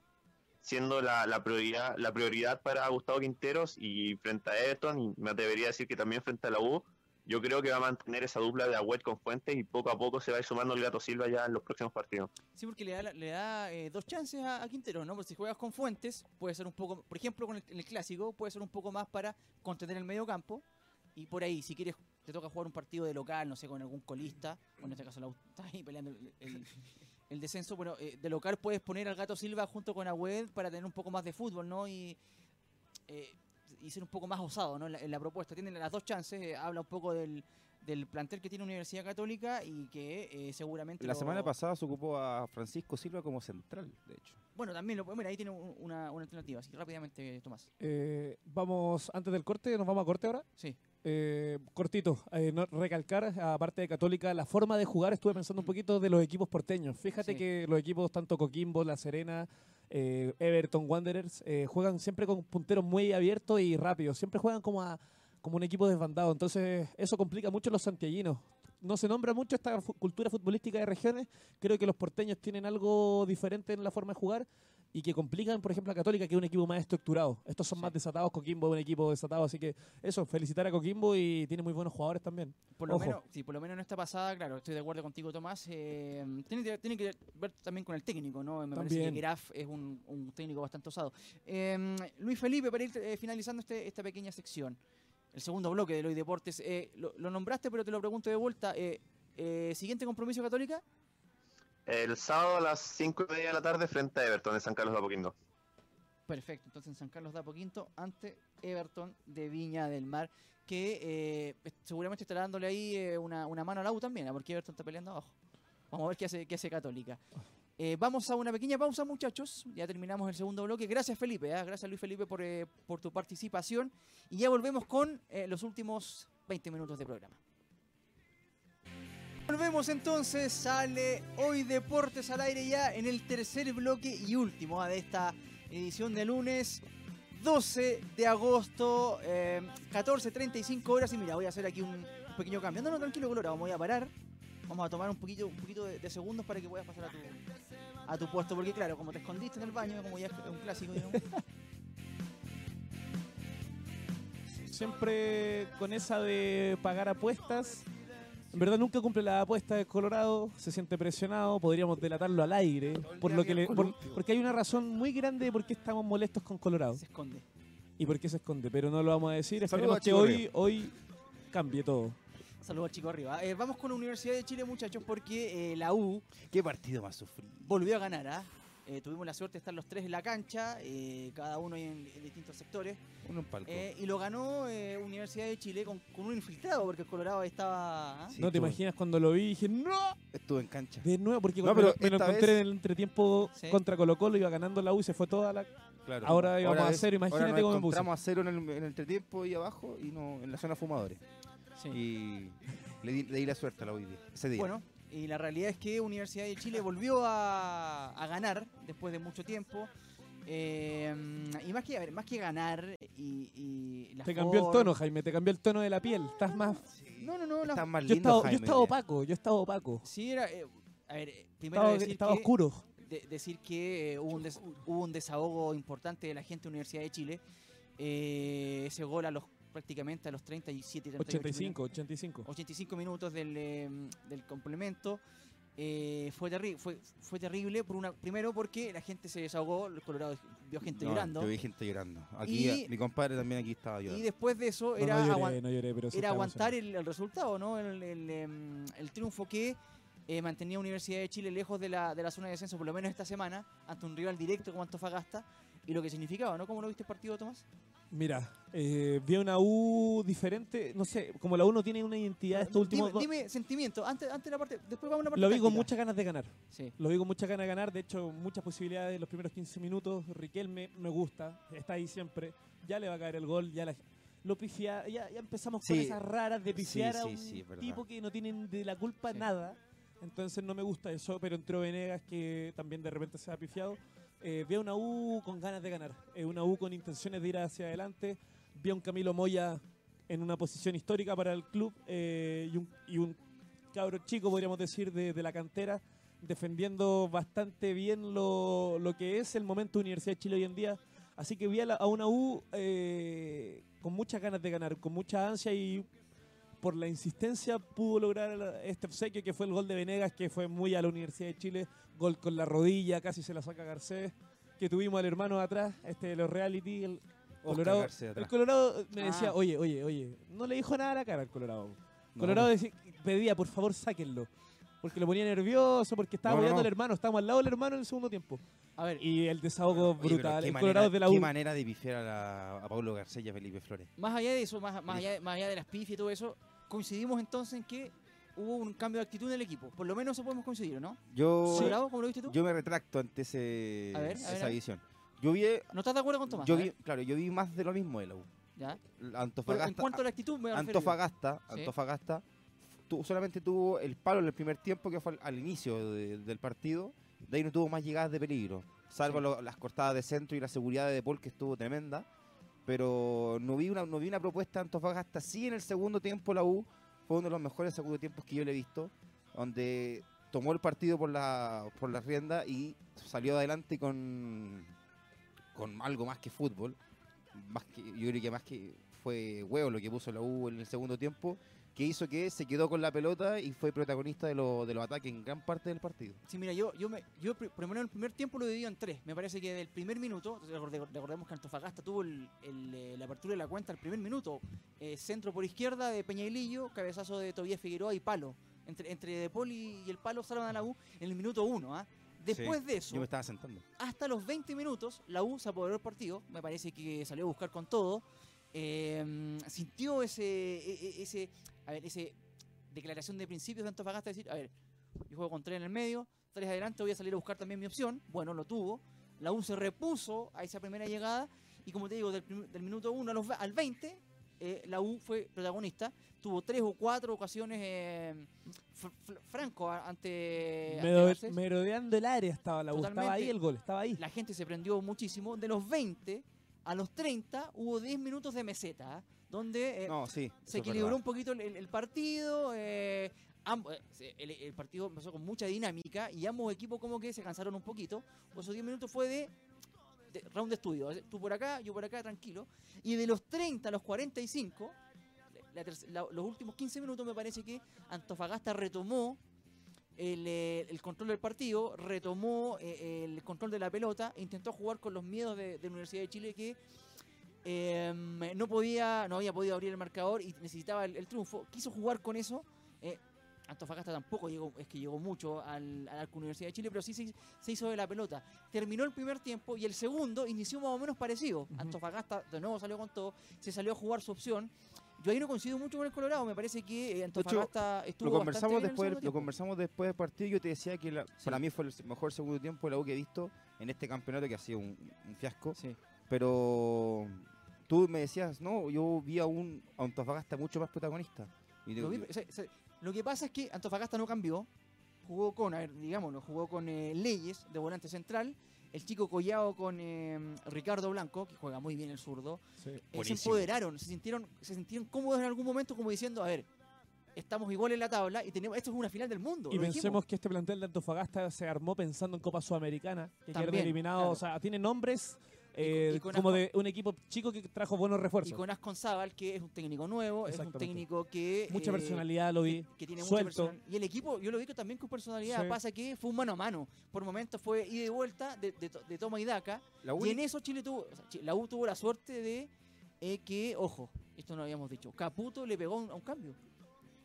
siendo la, prioridad la prioridad para Gustavo Quinteros y frente a Everton y me atrevería a decir que también frente a la U yo creo que va a mantener esa dupla de Agüet con Fuentes y poco a poco se va a sumando el Gato Silva ya en los próximos partidos. Sí, porque le da, le da eh, dos chances a, a Quintero, ¿no? Porque si juegas con Fuentes, puede ser un poco, por ejemplo, con el, en el clásico, puede ser un poco más para contener el medio campo. Y por ahí, si quieres, te toca jugar un partido de local, no sé, con algún colista, o en este caso la U está ahí peleando el, el- el descenso, bueno, eh, de local puedes poner al Gato Silva junto con Agüed para tener un poco más de fútbol, ¿no? Y, eh, y ser un poco más osado, ¿no? En la, en la propuesta. Tienen las dos chances, eh, habla un poco del, del plantel que tiene Universidad Católica y que eh, seguramente... La lo- semana pasada se ocupó a Francisco Silva como central, de hecho. Bueno, también lo mira, ahí tiene un- una, una alternativa. Así que rápidamente, Tomás. Eh, vamos, antes del corte, ¿nos vamos a corte ahora? Sí. Eh, cortito, eh, no- recalcar, aparte de Católica, la forma de jugar, estuve pensando un poquito de los equipos porteños. Fíjate Sí. que los equipos, tanto Coquimbo, La Serena, eh, Everton, Wanderers, juegan siempre con punteros muy abiertos y rápidos. Siempre juegan como, a- como un equipo desbandado. Entonces, eso complica mucho a los santiaguinos. No se nombra mucho esta cultura futbolística de regiones. Creo que los porteños tienen algo diferente en la forma de jugar y que complican, por ejemplo, a Católica, que es un equipo más estructurado. Estos son Sí. más desatados, Coquimbo es un equipo desatado, así que eso, felicitar a Coquimbo y tiene muy buenos jugadores también. Por lo, Ojo. menos, sí, por lo menos en esta pasada, claro, estoy de acuerdo contigo, Tomás. eh, tiene, que- tiene que ver también con el técnico, ¿no? Me parece También. que Graf es un, un técnico bastante osado. Eh, Luis Felipe, para ir eh, finalizando este- esta pequeña sección, el segundo bloque de Hoy Deportes, eh, lo, lo nombraste, pero te lo pregunto de vuelta. eh, eh, ¿Siguiente compromiso Católica? El sábado a las 5 y media de la tarde frente a Everton en San Carlos de Apoquindo. Perfecto, entonces en San Carlos de Apoquinto ante Everton de Viña del Mar, que eh, seguramente estará dándole ahí eh, una, una mano a la U también, ¿ah? porque Everton está peleando abajo. Vamos a ver qué hace, qué hace Católica. Eh, vamos a una pequeña pausa, muchachos. Ya terminamos el segundo bloque. Gracias, Felipe. ¿ah? Gracias, Luis Felipe, por, por tu participación. Y ya volvemos con los últimos 20 minutos de programa. Volvemos entonces, sale hoy Deportes al aire ya en el tercer bloque y último ah, de esta edición de lunes 12 de agosto, eh, 14.35 horas. Y mira, voy a hacer aquí un, pequeño cambio. No, no, tranquilo, Colora, voy a parar. Vamos a tomar un poquito, un poquito de, segundos para que puedas pasar a tu, a tu puesto. Porque claro, como te escondiste en el baño, como ya es un clásico. Siempre con esa de pagar apuestas. En verdad nunca cumple la apuesta de Colorado, se siente presionado, podríamos delatarlo al aire, por lo que le- por- porque hay una razón muy grande de por qué estamos molestos con Colorado se esconde. y por qué se esconde, pero no lo vamos a decir, Saludos esperemos a que Chico hoy, hoy cambie todo. Saludos al chico arriba. Eh, vamos con la Universidad de Chile, muchachos, porque eh, la U ¿Qué partido más sufrido? volvió a ganar. ¿ah? Eh, tuvimos la suerte de estar los tres en la cancha, eh, cada uno en, en distintos sectores. Uno en palco. Eh, y lo ganó eh, Universidad de Chile con, con un infiltrado, porque el Colorado estaba. ¿ah? Sí, no te imaginas cuando lo vi y dije, ¡No! Estuve en cancha. De nuevo, porque No, cuando pero me, lo encontré vez- en el entretiempo Sí. contra Colo Colo, iba ganando la U y se fue toda la... Claro. Ahora íbamos a cero, imagínate ahora nos cómo me puse. a cero en el, en el entretiempo y abajo y no en la zona fumadores. Sí. Y le di, le di la suerte a la día, ese día. Bueno, y la realidad es que Universidad de Chile volvió a, a ganar después de mucho tiempo. Eh, y más que, a ver, más que ganar y, y la Te cambió el tono, Jaime, te cambió el tono de la piel. Estás más... No, no, no. la- Estás más Yo lindo, estaba, yo Jaime, estaba ya. opaco, yo estaba opaco. sí, era. eh, a ver, eh, primero Estaba, decir estaba que oscuro. de- decir que eh, hubo, un des- hubo un desahogo importante de la gente de la Universidad de Chile. Eh, ese gol a los prácticamente a los 37, 38 85, 85. 85 minutos del, eh, del complemento. Eh, fue, terri- fue, fue terrible, por una, primero porque la gente se desahogó, el Colorado vio gente No, llorando. Yo vi gente llorando. Aquí, Y- mi compadre también aquí estaba Y llorando. después de eso No, era, no lloré, aguan- no lloré, pero era aguantar el, el resultado, ¿no? El, el, em, el triunfo que eh, mantenía Universidad de Chile lejos de la, de la zona de descenso, por lo menos esta semana, ante un rival directo como Antofagasta, y lo que significaba, ¿no? ¿Cómo lo viste el partido, Tomás? Mira, eh, vi una U diferente, no sé, como la U no tiene una identidad estos últimos dime, dime sentimiento, antes, antes de la parte, después vamos a la parte Lo vi con muchas ganas de ganar. Sí. Lo vi con muchas ganas de ganar. De hecho, muchas posibilidades en los primeros 15 minutos. Riquelme me gusta, está ahí siempre. Ya le va a caer el gol. Ya la- lo pifia, ya, ya empezamos con Sí. esas raras de pifiar Sí, a un verdad. tipo que no tienen de la culpa nada. Entonces no me gusta eso. Pero entró Venegas que también de repente se ha pifiado. Eh, a una U con ganas de ganar. Eh, una U con intenciones de ir hacia adelante. Vi a un Camilo Moya en una posición histórica para el club eh, y, un, y un cabro chico, podríamos decir, de, de la cantera, defendiendo bastante bien lo, lo que es el momento de Universidad de Chile hoy en día. Así que vi a, la- a una U eh, con muchas ganas de ganar, con mucha ansia y por la insistencia pudo lograr este obsequio que fue el gol de Venegas, que fue muy a la Universidad de Chile, gol con la rodilla, casi se la saca Garcés, que tuvimos al hermano atrás, este de los reality, el Colorado, el Colorado me decía, Ah. oye, oye, oye, no le dijo nada a la cara al Colorado. No, Colorado no. decía- pedía, por favor, sáquenlo. Porque lo ponía nervioso, porque estaba No, no, apoyando no. al hermano, estábamos al lado del hermano en el segundo tiempo. A ver, Y el desahogo Oye, brutal. qué El manera- Colorado de la Qué U. manera de pifiar a, la- a Pablo García y a Felipe Flores. más allá de eso, más, más, allá, más allá de las pifias y todo eso, coincidimos entonces en que hubo un cambio de actitud en el equipo. Por lo menos eso podemos coincidir, ¿no? Yo, Colorado, ¿cómo lo viste tú? yo me retracto ante ese, A ver, a ver, esa ver. visión. Yo vi, ¿No estás de acuerdo con Tomás? yo vi, claro, yo vi más de lo mismo de la U. ¿ya? Pero en Antofagasta, cuanto a la actitud, me yo. Antofagasta, Sí. Antofagasta tu- solamente tuvo el palo en el primer tiempo que fue al, al inicio de- del partido. De ahí no tuvo más llegadas de peligro, salvo Sí. lo- las cortadas de centro y la seguridad de De Paul que estuvo tremenda. Pero no vi una, no vi una propuesta de Antofagasta. Sí, en el segundo tiempo la U fue uno de los mejores segundo tiempos que yo le he visto, donde tomó el partido por la, por la rienda y salió adelante con, con algo más que fútbol. Más que, yo creo que más que fue huevo lo que puso la U en el segundo tiempo, que hizo que se quedó con la pelota y fue protagonista de, lo- de los ataques en gran parte del partido. Sí, mira, yo, yo, me, yo por lo menos el primer tiempo lo divido en tres. Me parece que del primer minuto, recorde- recordemos que Antofagasta tuvo el- el, eh, la apertura de la cuenta al primer minuto. Eh, centro por izquierda de Peñailillo, cabezazo de Tobías Figueroa y palo. Entre, entre De Paul y, el palo salvan a la U en el minuto uno. ¿ah? Después Sí, de eso, Yo me estaba sentando. hasta los 20 minutos, la U se apoderó del partido. Me parece que salió a buscar con todo. Eh, sintió ese, e- e- ese, a ver, ese declaración de principios de Antofagasta, decir, a ver, yo juego con tres en el medio, tres adelante, voy a salir a buscar también mi opción. Bueno, lo tuvo. La U se repuso a esa primera llegada y como te digo, del, del minuto 1 al 20, eh, la U fue protagonista. Tuvo tres o cuatro ocasiones eh, fr- fr- franco ante, ante Medo- Garcés. merodeando el área estaba la U. Estaba ahí el gol, estaba ahí. La gente se prendió muchísimo. De los 20 a los 30 hubo 10 minutos de meseta, ¿ah? Donde eh, No, sí. eso se equilibró un poquito el, el partido. eh, eh, el, el partido empezó con mucha dinámica y ambos equipos como que se cansaron un poquito. Pues esos 10 minutos fue de, de round de estudio. Tú por acá, yo por acá, tranquilo. Y de los 30 a los 45, la la- los últimos 15 minutos me parece que Antofagasta retomó el, el control del partido, retomó el control de la pelota, intentó jugar con los miedos de, de la Universidad de Chile que eh, no podía, no había podido abrir el marcador y necesitaba el, el triunfo. Quiso jugar con eso. eh, Antofagasta tampoco llegó, es que llegó mucho al, a la Universidad de Chile, pero sí se, se hizo de la pelota. Terminó el primer tiempo y el segundo inició más o menos parecido. Antofagasta de nuevo salió con todo, se salió a jugar su opción. Yo ahí no coincido mucho con el Colorado, me parece que eh, Antofagasta estuvo Lo conversamos, bien el después, lo conversamos después del partido y yo te decía que la- Sí. para mí fue el mejor segundo tiempo de la U que he visto en este campeonato que ha sido un, un fiasco. Sí. Pero tú me decías, no, yo vi a un a Antofagasta mucho más protagonista. Y Lo, que pasa es que Antofagasta no cambió. Jugó con, a ver, digámoslo, jugó con eh, Leyes de volante central. El chico Collado con eh, Ricardo Blanco, que juega muy bien el zurdo. Sí. Eh, se empoderaron, se sintieron, se sintieron cómodos en algún momento, como diciendo, a ver, estamos igual en la tabla y tenemos esto es una final del mundo. Y dijimos. pensemos que este plantel de Antofagasta se armó pensando en Copa Sudamericana, que También, eliminado, claro. o sea, tiene nombres Y con- eh, y con como Ascon- de un equipo chico que trajo buenos y refuerzos. con Asconzábal, que es un técnico nuevo, es un técnico que Mucha eh, personalidad lo vi, que, que tiene mucha suelto. personalidad. Y el equipo, yo lo vi que también con personalidad. Sí. Pasa que fue un mano a mano. Por momentos fue ida y vuelta de, de to- de toma y daca. La Y en eso Chile tuvo, o sea, Chi- la U tuvo la suerte de eh, que, ojo, esto no lo habíamos dicho, Caputo le pegó un, a un cambio.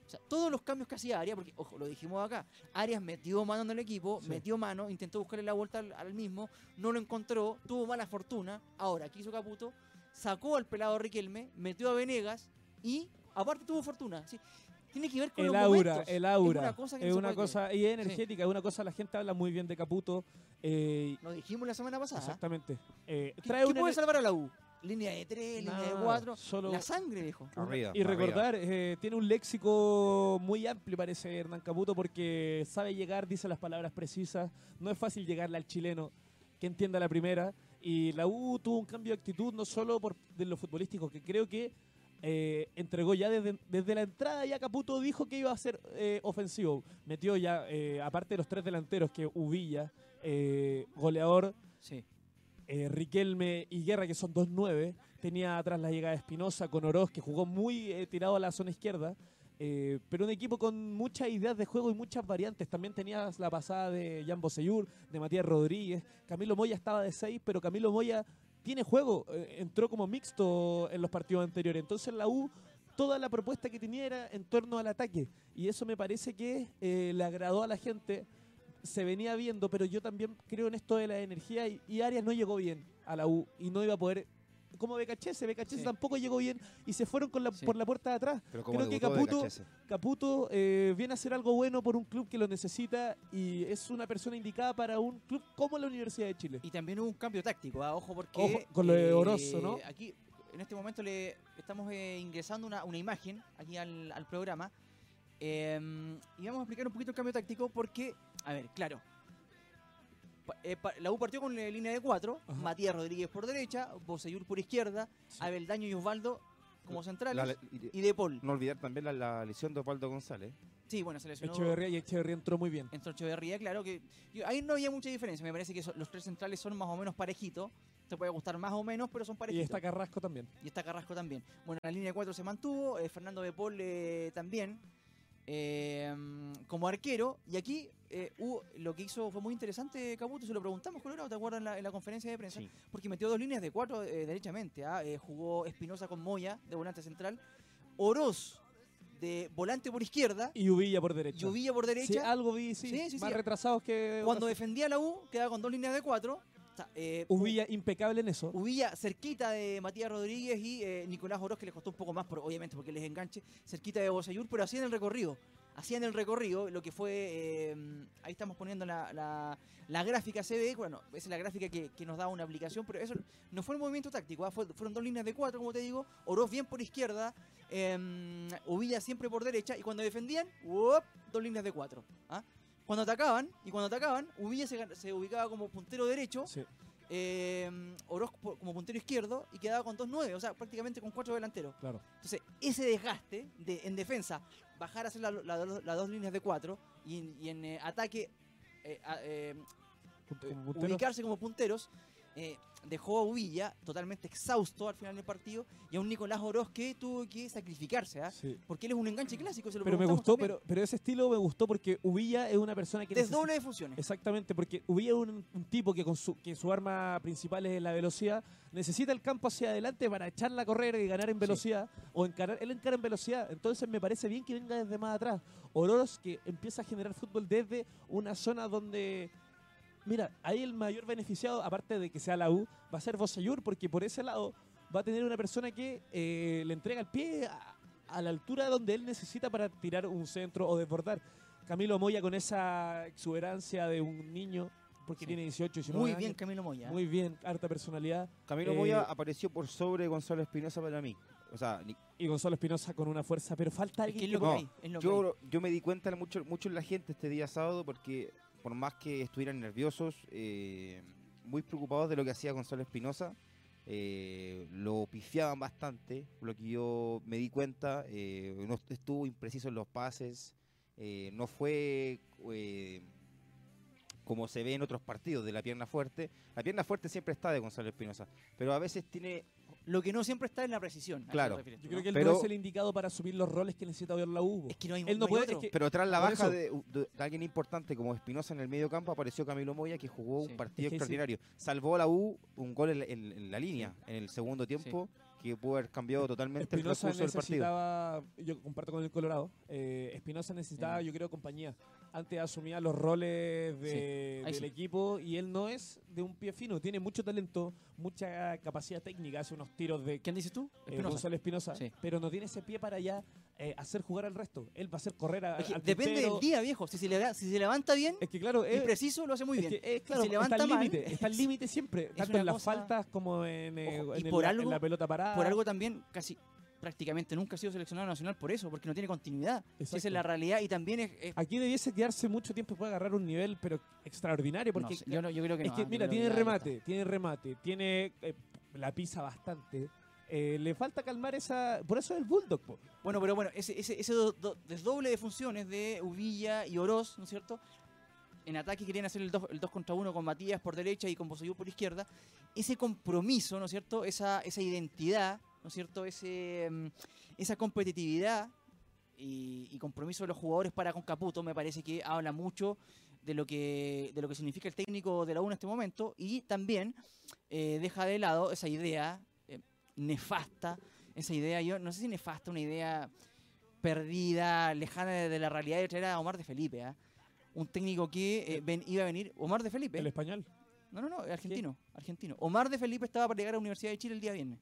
O sea, todos los cambios que hacía Arias, porque, ojo, lo dijimos acá, Arias metió mano en el equipo, Sí. metió mano, intentó buscarle la vuelta al, al mismo, no lo encontró, tuvo mala fortuna. Ahora, ¿qué hizo Caputo? Sacó al pelado Riquelme, metió a Venegas y, aparte, tuvo fortuna. ¿sí? Tiene que ver con El los aura, momentos. el aura. Es una cosa que no es se una puede cosa y es energética, es una cosa, la gente habla muy bien de Caputo. eh, Lo dijimos la semana pasada. exactamente. Eh, ¿Qué, trae qué una puede salvar a la U? Línea de 3, línea de 4. solo- La sangre, dijo. Arriba, Y recordar, eh, tiene un léxico muy amplio, parece Hernán Caputo, porque sabe llegar, dice las palabras precisas. No es fácil llegarle al chileno que entienda la primera. Y la U tuvo un cambio de actitud, no solo por de lo futbolístico, que creo que eh, entregó ya desde, desde la entrada. Ya Caputo dijo que iba a ser eh, ofensivo. Metió ya, eh, aparte de los tres delanteros, que Uvilla, eh, goleador, Sí. Eh, Riquelme y Guerra, que son dos nueve. Tenía atrás la llegada de Espinosa con Oroz, que jugó muy eh, tirado a la zona izquierda. eh, pero un equipo con muchas ideas de juego y muchas variantes. También tenías la pasada de Jan Boseyur, de Matías Rodríguez. Camilo Moya estaba de seis, pero Camilo Moya tiene juego. eh, entró como mixto en los partidos anteriores. Entonces la U, toda la propuesta que tenía era en torno al ataque. Y eso me parece que le agradó a la gente se venía viendo, pero yo también creo en esto de la energía y, y Arias no llegó bien a la U y no iba a poder. Como Becachese, Becachese Sí. tampoco llegó bien y se fueron con la, Sí. por la puerta de atrás. Pero como creo que Caputo-. Caputo eh, viene a hacer algo bueno por un club que lo necesita y es una persona indicada para un club como la Universidad de Chile. Y también hubo un cambio táctico, ¿ah? ojo porque... Ojo, con lo de Orozo, ¿no? Aquí, en este momento, le estamos eh, ingresando una, una imagen aquí al, al programa. eh, y vamos a explicar un poquito el cambio táctico porque, a ver, claro. eh, pa- la U partió con la línea de cuatro, Ajá. Matías Rodríguez por derecha, Boseyur por izquierda, Sí. Abeldaño y Osvaldo como centrales La- y- y De Paul. no olvidar también la, la lesión de Osvaldo González. Sí, bueno, se lesionó. Echeverría y Echeverría entró muy bien. Entró Echeverría, claro que yo- ahí no había mucha diferencia. Me parece que los tres centrales son más o menos parejitos. Te puede gustar más o menos, pero son Y parejitos. está Carrasco también. Y está Carrasco también. Bueno, la línea de cuatro se mantuvo. eh, Fernando de Paul eh, también. Eh, como arquero. Y aquí eh, lo que hizo fue muy interesante, Caputo. Se lo preguntamos, Colorado, ¿te acuerdas en la, en la conferencia de prensa? Sí. Porque metió dos líneas de cuatro eh, derechamente. ¿ah? Eh, jugó Espinosa con Moya, de volante central. Oroz, de volante por izquierda. Y Uvilla por derecha. Y Uvilla por derecha. Sí, algo vi, sí. Sí, sí, más retrasados que. Cuando defendía la U, quedaba con dos líneas de cuatro. O sea, eh, Uvilla impecable en eso. Uvilla cerquita de Matías Rodríguez y eh, Nicolás Oroz, que les costó un poco más, por, obviamente porque les enganche, cerquita de Bosayur, pero hacían el recorrido. Hacían el recorrido, lo que fue. eh, ahí estamos poniendo la, la- la gráfica, ve, bueno, esa es la gráfica que, que nos da una aplicación, pero eso no fue el movimiento táctico, ¿ah? Fue- fueron dos líneas de cuatro, como te digo, Oroz bien por izquierda, eh, Uvilla siempre por derecha, y cuando defendían, dos líneas de cuatro. ¿ah? Cuando atacaban, y cuando atacaban, Uvilla se, ubicaba como puntero derecho, Sí. eh, Oroz po- como puntero izquierdo y quedaba con 2-9, o sea, prácticamente con cuatro delanteros. Claro. Entonces, ese desgaste de, en defensa, bajar a hacer la- la- las dos líneas de cuatro y, en- y en eh, ataque eh, a- eh, ubicarse como punteros, eh, dejó a Uvilla totalmente exhausto al final del partido y a un Nicolás Oroz que tuvo que sacrificarse, ¿ah? Sí. porque él es un enganche clásico. Se lo Pero me gustó, también. pero, pero ese estilo me gustó porque Uvilla es una persona que Desdoble de funciones. Exactamente, porque Uvilla es un, un tipo que con su, que su arma principal es la velocidad, necesita el campo hacia adelante para echarla a correr y ganar en velocidad, o encarar, él encara en velocidad, entonces me parece bien que venga desde más atrás. Ororos que empieza a generar fútbol desde una zona donde, mira, ahí el mayor beneficiado, aparte de que sea la U, va a ser Bosayur, porque por ese lado va a tener una persona que eh, le entrega el pie a, a la altura donde él necesita para tirar un centro o desbordar. Camilo Moya con esa exuberancia de un niño, porque Sí. tiene 18, 19 Muy años. bien Camilo Moya. Muy bien, harta personalidad. Camilo Eh, Moya apareció por sobre Gonzalo Espinosa para mí. O sea, ni- Y Gonzalo Espinosa con una fuerza, pero falta Es que alguien es lo que que no, hay, es lo que hay. yo, yo me di cuenta mucho, mucho en la gente este día sábado porque por más que estuvieran nerviosos, eh, muy preocupados de lo que hacía Gonzalo Espinosa, eh, lo pifiaban bastante, lo que yo me di cuenta, eh, no est- estuvo impreciso en los pases, no fue como se ve en otros partidos de la pierna fuerte. La pierna fuerte siempre está de Gonzalo Espinosa, pero a veces tiene Lo que no siempre está es la precisión. Claro. Yo creo que él Pero- no es el indicado para asumir los roles que necesita ver la U. Es que no hay, Él no puede- otro. es que- Pero tras la baja de, de alguien importante como Espinosa en el medio campo, apareció Camilo Moya que jugó Sí. un partido Es que sí. extraordinario. Salvó a la U un gol en, la- en- en la línea en el segundo tiempo que pudo haber cambiado totalmente el recurso del partido. necesitaba, yo comparto con el Colorado, eh, Espinosa necesitaba, Sí. yo creo, compañía. Antes asumía los roles de- del sí. equipo y él no es de un pie fino, tiene mucho talento, mucha capacidad técnica, hace unos tiros de ¿Quién dices tú? eh. Gonzalo Espinosa, Sí. pero no tiene ese pie para ya eh, hacer jugar al resto. Él va a hacer correr a, Es que al depende puntero. del día, viejo. Si se, le- si se levanta bien Es que claro, y es, preciso, lo hace muy es bien. que, eh, claro, se levanta está al límite, está al límite siempre, tanto en las cosa- faltas como en, Ojo, en y el- por la- algo- en la pelota parada. Por algo también casi prácticamente nunca ha sido seleccionado nacional por eso, porque no tiene continuidad. Esa es la realidad y también es... es- Aquí debiese quedarse mucho tiempo y puede agarrar un nivel, pero extraordinario, porque no sé, yo, no- yo creo que es no, que, ah, mira, tiene remate, tiene remate, tiene eh, la pisa bastante. Eh, le falta calmar esa. Por eso es el Bulldog, po. Bueno, pero bueno, ese, ese, ese do- do- desdoble de funciones de Uvilla y Oroz, ¿no es cierto? En ataque querían hacer el 2 el dos contra 1 con Matías por derecha y con Bosellú por izquierda. Ese compromiso, ¿no es cierto? Esa, esa identidad, ¿no es cierto? Ese, mm, esa competitividad y, y compromiso de los jugadores para con Caputo me parece que habla mucho de lo que de lo que significa el técnico de la U en este momento y también eh, deja de lado esa idea eh, nefasta, esa idea, yo no sé si nefasta, una idea perdida, lejana de, de la realidad de traer a Omar de Felipe, ¿ah? un técnico que eh, ven- iba a venir, Omar de Felipe, El español. no, no, no, argentino, argentino. Omar de Felipe estaba para llegar a la Universidad de Chile el día viernes.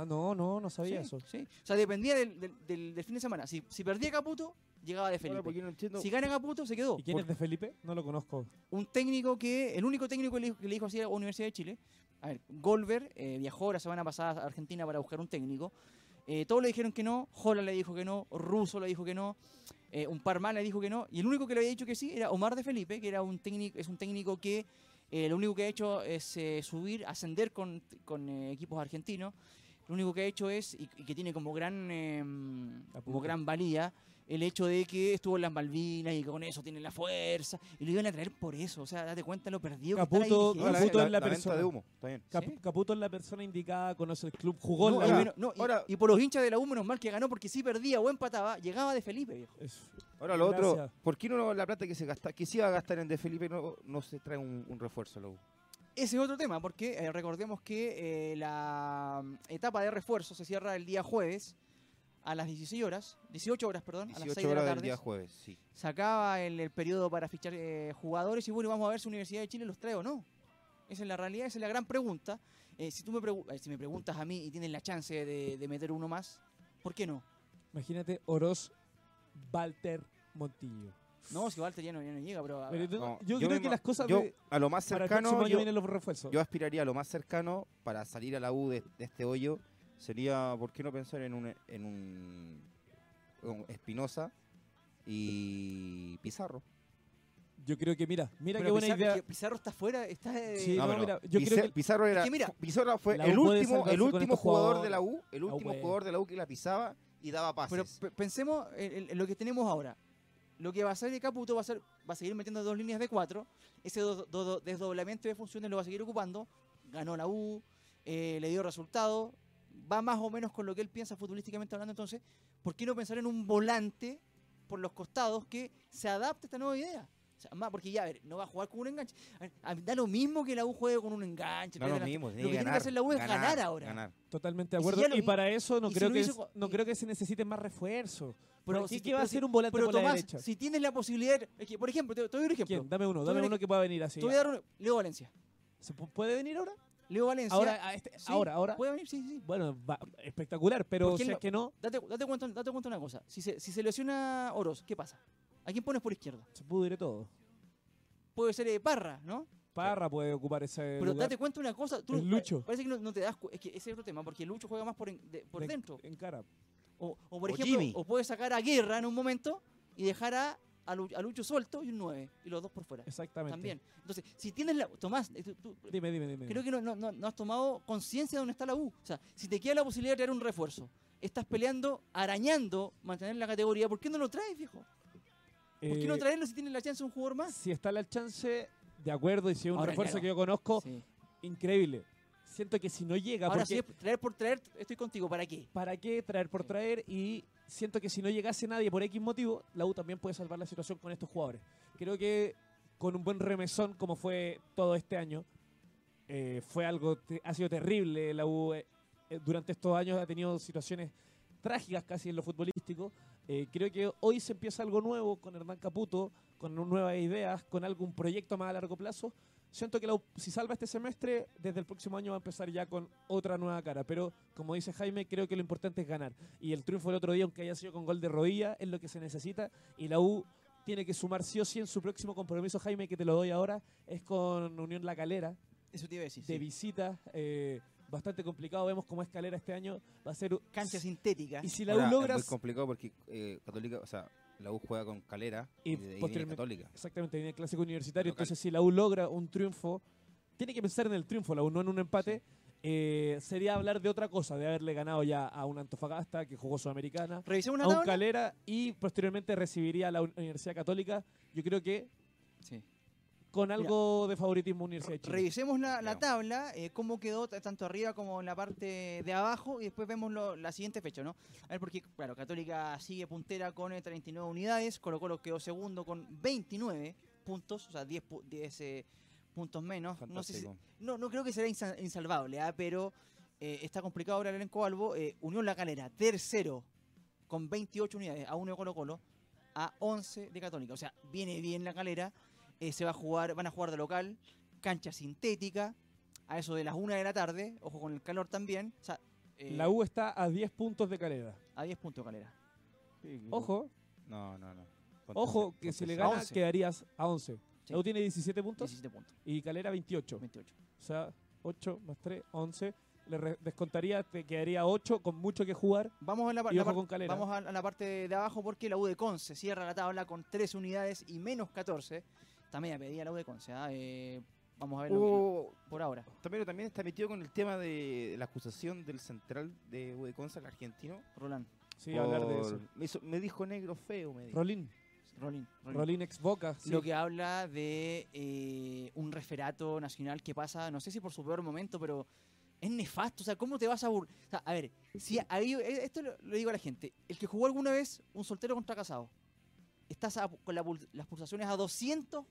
Ah, no, no, no sabía Sí, eso. sí. O sea, dependía del, del- del- del fin de semana. Si, si perdía Caputo, llegaba de Felipe. no. Si gana Caputo, se quedó. ¿Y quién Por- es de Felipe? No lo conozco. un técnico que, el único técnico que le, dijo- que le dijo así a la Universidad de Chile, a ver, Golver eh, viajó la semana pasada a Argentina para buscar un técnico, eh, todos le dijeron que no, Jola le dijo que no, Russo le dijo que no, eh, un par más le dijo que no, y el único que le había dicho que sí era Omar de Felipe, que era un técnico, es un técnico que eh, lo único que ha hecho es eh, subir, ascender con, con, eh, equipos argentinos, lo único que ha hecho es, y, y que tiene como gran, eh, como gran valía, el hecho de que estuvo en las Malvinas y que con eso tiene la fuerza, y lo iban a traer por eso, o sea, date cuenta lo perdido que está la Caputo-. Caputo la, es la persona. de humo, está bien. Cap- Sí. Caputo es la persona indicada, conoce el club, jugó No, la ahora- no, y- ahora- y, por los hinchas de la U, menos mal que ganó, porque si perdía o empataba, llegaba de Felipe, viejo. Ahora lo otro. ¿por qué no la plata que se gasta, que se iba a gastar en De Felipe no, no se trae un, un refuerzo a la U? Ese es otro tema, porque eh, recordemos que eh, la mm, etapa de refuerzo se cierra el día jueves a las 16 horas, 18 horas, perdón, a las 6 18 de la horas del tarde. día jueves, sí. se acaba el, el periodo para fichar eh, jugadores y bueno, vamos a ver si Universidad de Chile los trae o no. Esa es la realidad, esa es la gran pregunta. Eh, si tú me, pregu- si me preguntas a mí y tienes la chance de, de meter uno más, ¿por qué no? Imagínate Oroz Walter Montillo. No, si Walter ya no, ya no llega, pero... Pero tú- No, yo, me creo que las cosas yo, de- a lo más para el cercano, yo, vienen los refuerzos. yo aspiraría a lo más cercano para salir a la U de, de este hoyo sería, ¿por qué no pensar en un, en un, un Espinosa y Pizarro? Yo creo que, mira, mira pero qué buena Pizarro, idea. que Pizarro está fuera, está... eh, Sí, no, pero mira, yo creo que Pizarro era, que mira, Pizarro fue el último, el último jugador de la. U, el último jugador de la U que la pisaba y daba Pero pases. pe- pensemos en, en lo que tenemos ahora. Lo que va a hacer de Caputo va a, ser, va a seguir metiendo dos líneas de cuatro. Ese do- do- do- desdoblamiento de funciones lo va a seguir ocupando. Ganó la U, eh, le dio resultado. Va más o menos con lo que él piensa futbolísticamente hablando. Entonces, ¿por qué no pensar en un volante por los costados que se adapte a esta nueva idea? O sea, más porque ya, a ver, no va a jugar con un enganche. A ver, a- da lo mismo que la U juegue con un enganche. no lo delanteros. mismo, Lo que tiene que hacer la U es ganar ahora. ganar. Totalmente de Y si acuerdo. y para eso no y si creo que hizo es- co- no y- creo que se necesiten más refuerzos. Pero si- ¿qué va a pero si- un volante Pero por la Tomás, derecha? si tienes la posibilidad. es que, por ejemplo, te, te doy un ejemplo. ¿Quién? Dame uno, dame uno un- que pueda venir así. Te voy a dar un- Leo Valencia. ¿Se pu- puede venir ahora? Leo Valencia. Ahora, a este- Sí, ahora, ahora. Puede venir, sí, sí. Bueno, va- espectacular, pero si es que no, Date, date, cuenta, date cuenta una cosa. Si se, si se lesiona Oroz, ¿qué pasa? ¿A quién pones por izquierda? se pudre todo. Puede ser eh, Parra, ¿no? Parra puede ocupar ese Pero lugar. date cuenta una cosa. Tú, Es Lucho. pa- Parece que no, no te das cu- Es que ese es otro tema, porque Lucho juega más por, en- de- por De- dentro. En cara. O, o por O ejemplo, Jimmy. o puede sacar a Guerra en un momento y dejar a, a, Lu- a Lucho suelto y un 9, y los dos por fuera. Exactamente. También. Entonces, si tienes la. Tomás, eh, tú- tú- Dime, dime, dime. creo que no, no- no- no has tomado conciencia de dónde está la U. O sea, si te queda la posibilidad de traer un refuerzo, estás peleando, arañando, mantener la categoría, ¿por qué no lo traes, viejo? ¿Por qué no Eh, traerlo si tienes la chance de un jugador más? Si está la chance, de acuerdo, y si es un Ahora, refuerzo claro. que yo conozco, Sí. increíble. Siento que si no llega, Ahora, porque si es traer por traer, estoy contigo. ¿Para qué? ¿para qué traer por Sí. traer? Y siento que si no llegase nadie por X motivo, la U también puede salvar la situación con estos jugadores. Creo que con un buen remesón, como fue todo este año, eh, fue algo, te- ha sido terrible. La U eh, durante estos años ha tenido situaciones trágicas casi en lo futbolístico. Eh, creo que hoy se empieza algo nuevo con Hernán Caputo, con nuevas ideas, con algún proyecto más a largo plazo. Siento que la si salva este semestre, desde el próximo año va a empezar ya con otra nueva cara. Pero, como dice Jaime, creo que lo importante es ganar. Y el triunfo del otro día, aunque haya sido con gol de rodilla, es lo que se necesita. Y la U tiene que sumar sí o sí en su próximo compromiso, Jaime, que te lo doy ahora, es con Unión La Calera Eso te iba a decir. de sí. visita. eh, bastante complicado. Vemos cómo escalera este año va a ser. Cancha sintética. Y si la Ahora, U Es logra. muy complicado porque eh, Católica, o sea, la U juega con Calera Y y, de ahí viene posteriormente- Católica. Exactamente, viene el clásico universitario. Local. Entonces, si la U logra un triunfo, tiene que pensar en el triunfo, la U no en un empate. eh, sería hablar de otra cosa, de haberle ganado ya a un Antofagasta que jugó Sudamericana, Revisemos a una un tabla. Calera y posteriormente recibiría a la Universidad Católica. Yo creo que Sí. Con algo de favoritismo Universidad de Chile. Revisemos la, la tabla, eh, cómo quedó tanto arriba como en la parte de abajo y después vemos lo- la siguiente fecha, ¿no? A ver, porque, claro, Católica sigue puntera con eh, 39 unidades, Colo Colo quedó segundo con 29 puntos, o sea, 10, pu- 10, eh, puntos menos. No, sé si- no, no creo que será insa- insalvable, ¿ah? pero eh, está complicado ahora el elenco Albo. Eh, Unión La Calera, tercero, con 28 unidades, a 1 de Colo Colo, a 11 de Católica. O sea, viene bien La Calera, eh, se va a jugar, van a jugar de local, cancha sintética, a eso de las 1 de la tarde, ojo con el calor también. O sea, eh, La U está a 10 puntos de Calera. a 10 puntos Calera. Ojo, No, no, no. Ponte ojo, que si ponte le serio. gana 11. quedarías a 11. Sí. La U tiene 17 puntos 17 puntos, y Calera 28. 28. O sea, 8 más 3, 11. Le descontaría, te quedaría 8 con mucho que jugar. Vamos a la, la con Calera. vamos a, a la parte de, de abajo porque la U de Conce cierra la tabla con 3 unidades y menos 14. También a pedía la U de Conce. ¿ah? Eh, vamos a ver lo que- Hubo- por ahora. También, también está metido con el tema de la acusación del central de Udeconza, el argentino. Roland, Sí, hablar de por- eso. Me, hizo- me dijo negro feo, me dijo. Rolín. Rolín, Rolín. Rolín ex Boca. sí. Lo que habla de eh, un referato nacional que pasa, no sé si por su peor momento, pero es nefasto. O sea, ¿cómo te vas a burlar? O sea, a ver, si ahí, eh, esto lo, lo digo a la gente. El que jugó alguna vez un soltero contra casado, estás a- con la pul- las pulsaciones a 200,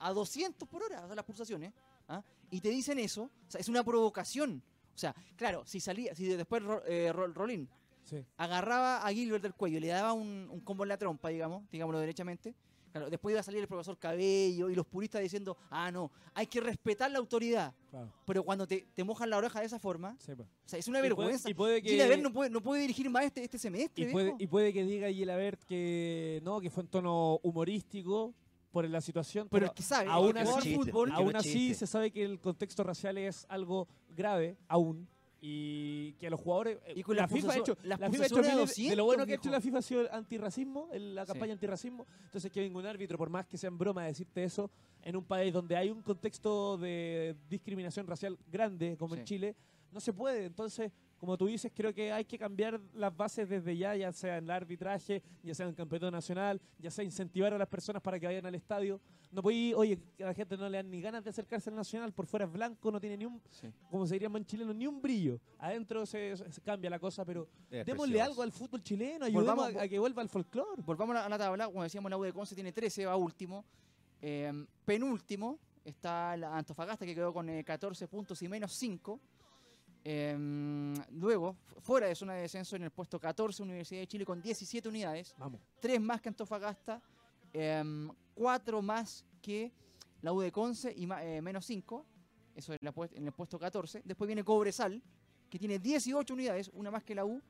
a 200 por hora, o sea, las pulsaciones, ¿ah? y te dicen eso, o sea, es una provocación. O sea, claro, si salía, si después eh, Ro- Rolín Sí. agarraba a Gilbert del cuello y le daba un, un combo en la trompa, digamos, digámoslo derechamente. Claro, después iba a salir el profesor Cabello y los puristas diciendo, ah, no, hay que respetar la autoridad. Claro. Pero cuando te, te mojan la oreja de esa forma, Sí, pues. o sea, es una Y puede- vergüenza. y puede que- Gilaver no puede, no puede dirigir más este, este semestre, Y puede, y puede que diga Gilabert que no, que fue en tono humorístico por la situación, pero es que sabe, aún el así- de fútbol, aún así chiste. se sabe que el contexto racial es algo grave aún y que a los jugadores eh, Y con la FIFA ha hecho la FIFA ha hecho a miles- de lo 200, bueno que ha hecho la FIFA ha sido el antirracismo en la Sí. campaña antirracismo entonces que un árbitro por más que sea en broma decirte eso en un país donde hay un contexto de discriminación racial grande como en Sí. Chile no se puede entonces como tú dices, creo que hay que cambiar las bases desde ya, ya sea en el arbitraje, ya sea en el campeonato nacional, ya sea incentivar a las personas para que vayan al estadio. No puede ir, oye, que a la gente no le dan ni ganas de acercarse al nacional, por fuera es blanco, no tiene ni un, Sí. como se diría en chileno, ni un brillo. Adentro se, se cambia la cosa, pero Es démosle precioso. algo al fútbol chileno, ayudemos Volvamos- a, a que vuelva al folclore. Volvamos a la, a la tabla, como decíamos, la U de Conce tiene 13, va último. Eh, penúltimo está la Antofagasta que quedó con eh, 14 puntos y menos 5. Eh, luego, fu- fuera de zona de descenso, en el puesto 14, Universidad de Chile con 17 unidades, Vamos. 3 más que Antofagasta, 4 más que la U de Conce y eh, menos 5, eso en, la puest- en el puesto 14. Después viene Cobresal, que tiene 18 unidades, una más que la U,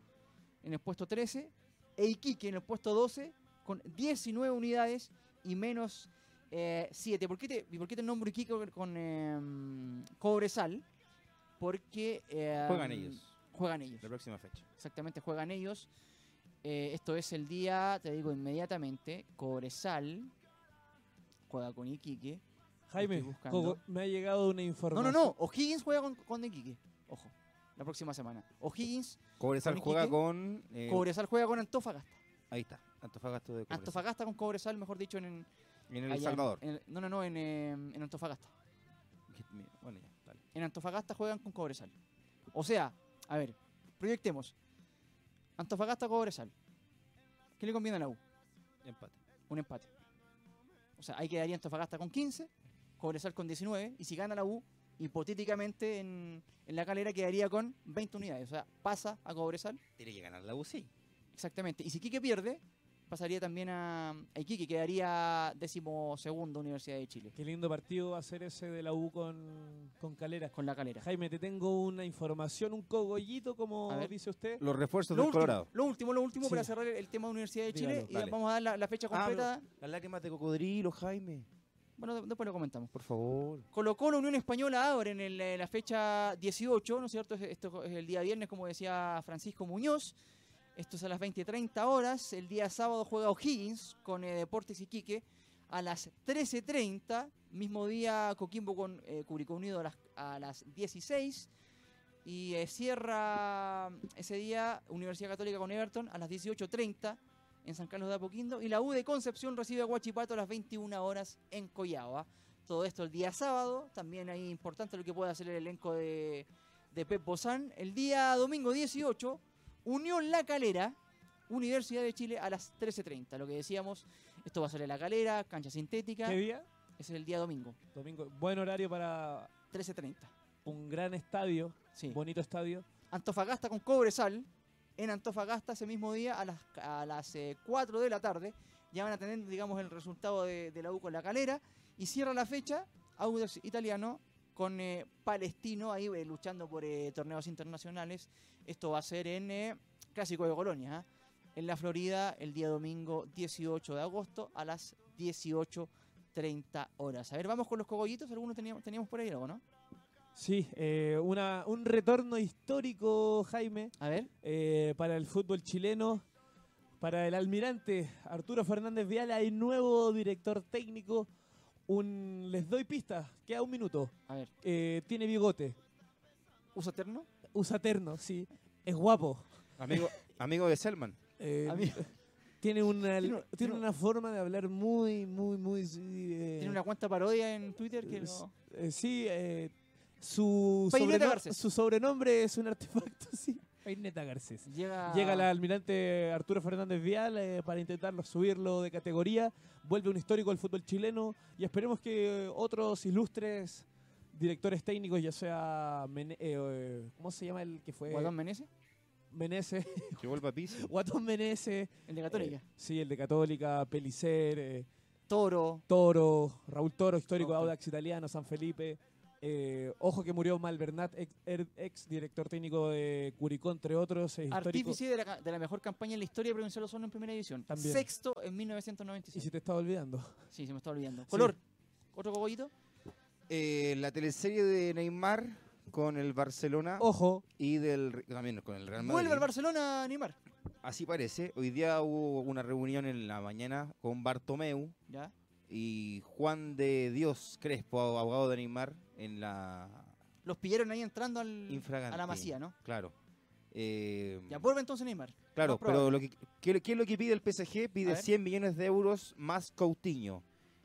en el puesto 13. E Iquique en el puesto 12, con 19 unidades y menos 7. ¿Por qué te, por qué te nombro Iquique con, con, em, Cobresal? Porque... em, Juegan ellos. Juegan ellos. La próxima fecha. Exactamente, juegan ellos. Eh, esto es el día, te digo inmediatamente, Cobresal juega con Iquique. Jaime, me ha llegado una No, información. no, no, O'Higgins juega con, con Iquique. Ojo, la próxima semana. O'Higgins, Cobresal ¿Con juega Iquique? con. eh, Cobresal juega con Antofagasta. ahí está. Antofagasta de Cobresal. Antofagasta con Cobresal, mejor dicho, en, en El allá Salvador. en- no, no, no, en, eh, en Antofagasta. Bueno, ya. En Antofagasta juegan con Cobresal. O sea, a ver, proyectemos. Antofagasta Cobresal. ¿Qué le conviene a la U? Empate. Un empate. O sea, ahí quedaría Antofagasta con 15, Cobresal con 19, y si gana la U, hipotéticamente en, en la calera quedaría con 20 unidades. O sea, pasa a Cobresal, Tiene que ganar la UCI. exactamente. Y si Quique pierde, pasaría también a, a Iquique, quedaría décimo segundo Universidad de Chile, Qué lindo partido va a ser ese de la U con, con Calera. con la calera. Jaime, te tengo una información, un cogollito, como dice usted. Los refuerzos Lo del último, Colorado. lo último, lo último Sí. para cerrar el tema de Universidad de Chile Dígalo, y dale. vamos a dar la, la fecha Ah, completa. Las lágrimas de cocodrilo, Jaime. Bueno, de- después lo comentamos. Por favor. Colo Colo Unión Española abre en el- eh, la fecha 18, ¿no es cierto? Es- Esto es el día viernes, como decía Francisco Muñoz. Esto es a las 20.30 horas. El día sábado juega O'Higgins con eh, Deportes Iquique a las 13.30. Mismo día Coquimbo con eh, Curicó Unido a las, a las 16. Y eh, cierra ese día Universidad Católica con Everton a las 18.30 en San Carlos de Apoquindo. Y la U de Concepción recibe a Huachipato a las 21 horas en Coyhaique. Todo esto el día sábado. También ahí importante lo que puede hacer el elenco de, de Pep. El día domingo 18, Unión La Calera, Universidad de Chile a las 13.30. Lo que decíamos, esto va a ser en La Calera, cancha sintética. ¿Qué día? Es el día domingo, Domingo. Buen horario para 13.30. un gran estadio, Sí. bonito estadio. Antofagasta con Cobresal. En Antofagasta ese mismo día a las, a las eh, 4 de la tarde. Ya van a tener, digamos, el resultado de, de la U con la calera. Y cierra la fecha Audax Italiano con eh, Palestino ahí eh, luchando por eh, torneos internacionales. Esto va a ser en Clásico de Colonia, ¿ah? en la Florida, el día domingo 18 de agosto a las 18.30 horas. A ver, vamos con los cogollitos. Algunos teníamos, teníamos por ahí algo, ¿no? Sí, una, un retorno histórico, Jaime, A ver. para el fútbol chileno. Para el almirante Arturo Fernández Vial hay nuevo director técnico. Un, les doy pistas, queda un minuto. A ver. Eh, tiene bigote, ¿Usa terno? usa terno, sí. Es guapo. Amigo, amigo de Selman. Eh, Amigo. tiene, una, Tiene un- tiene tiene un- una forma de hablar muy, muy, muy... eh, Tiene una cuenta parodia en Twitter que es- no... eh, sí, eh, su, sobreno- su sobrenombre es un artefacto, sí. Peineta Garcés. Llega, Llega el almirante Arturo Fernández Vial eh, para intentarlo subirlo de categoría. Vuelve un histórico del fútbol chileno y esperemos que otros ilustres directores técnicos, ya sea. Mene- eh, eh, ¿Cómo se llama el que fue? Guatón Menezes, Menezes. Llegó el papicio. Guatón Menezes. el de Católica. eh, sí, el de Católica, Pelicer, eh, Toro. Toro, Raúl Toro, histórico de. Audax Italiano, San Felipe. Eh, ojo que murió Malvernat, ex, er- ex director técnico de Curicó, entre otros. Artífice de la, de la mejor campaña en la historia de Provincial Osorno en primera división. También. Sexto en Y 1996. si te estaba olvidando. Sí, se me está olvidando. Color. Otro cogollito. Eh, la teleserie de Neymar con el Barcelona Ojo, y del también con el Real Madrid. Vuelve al Barcelona Neymar. Así parece. Hoy día hubo una reunión en la mañana con Bartomeu Ya. y Juan de Dios Crespo, abogado de Neymar, en la Los pillaron ahí entrando al, a la masía, ¿no? Claro. Eh, Ya vuelve entonces Neymar. Claro, pero lo que, ¿qué, qué es lo que pide el PSG? Pide ver. 100 millones de euros más Coutinho.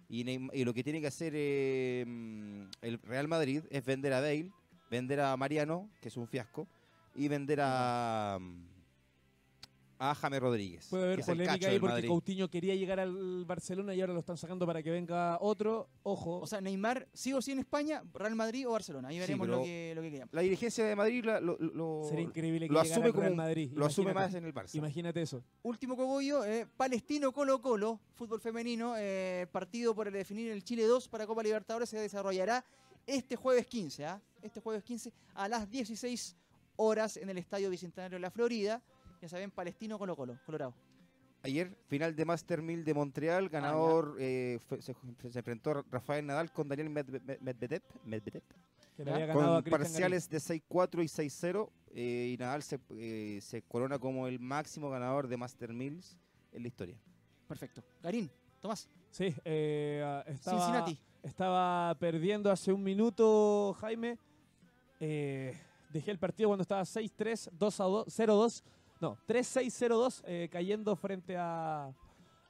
Y, lo que tiene que hacer eh, mm, el Real Madrid es vender a Bale, vender a Mariano, que es un fiasco, y vender a, a James Rodríguez. puede haber polémica ahí porque Madrid. Coutinho quería llegar al Barcelona y ahora lo están sacando para que venga otro. Ojo, O sea, Neymar sí o sí en España, Real Madrid o Barcelona. Ahí veremos lo, que, lo que queramos. La dirigencia de Madrid la- lo, lo- sería increíble que lo asume como Real un- Madrid. lo asume más en el Barça. Imagínate eso. Último cogollo, eh, Palestino Colo Colo, fútbol femenino, eh, partido por el definir el Chile 2 para Copa Libertadores se desarrollará este jueves 15, ¿ah? este jueves 15 a las 16 horas en el Estadio Bicentenario de la Florida. Ya saben, Palestino Colo Colo, Colorado. Ayer, final de Master 1000 de Ah, Montreal, ganador, eh, fue- se, se enfrentó Rafael Nadal con Daniel Medve- Medvedev. Medvedev. Con parciales de 6-4 y 6-0, eh, y Nadal se, eh, se corona como el máximo ganador de Master Mills en la historia. Perfecto. Garín, Tomás. Sí, eh, ah, estaba, Cincinnati. estaba perdiendo hace un minuto Jaime. Eh, dejé el partido cuando estaba 6-3, 2-2, 0-2. No, 3-6-0-2, eh, cayendo frente a,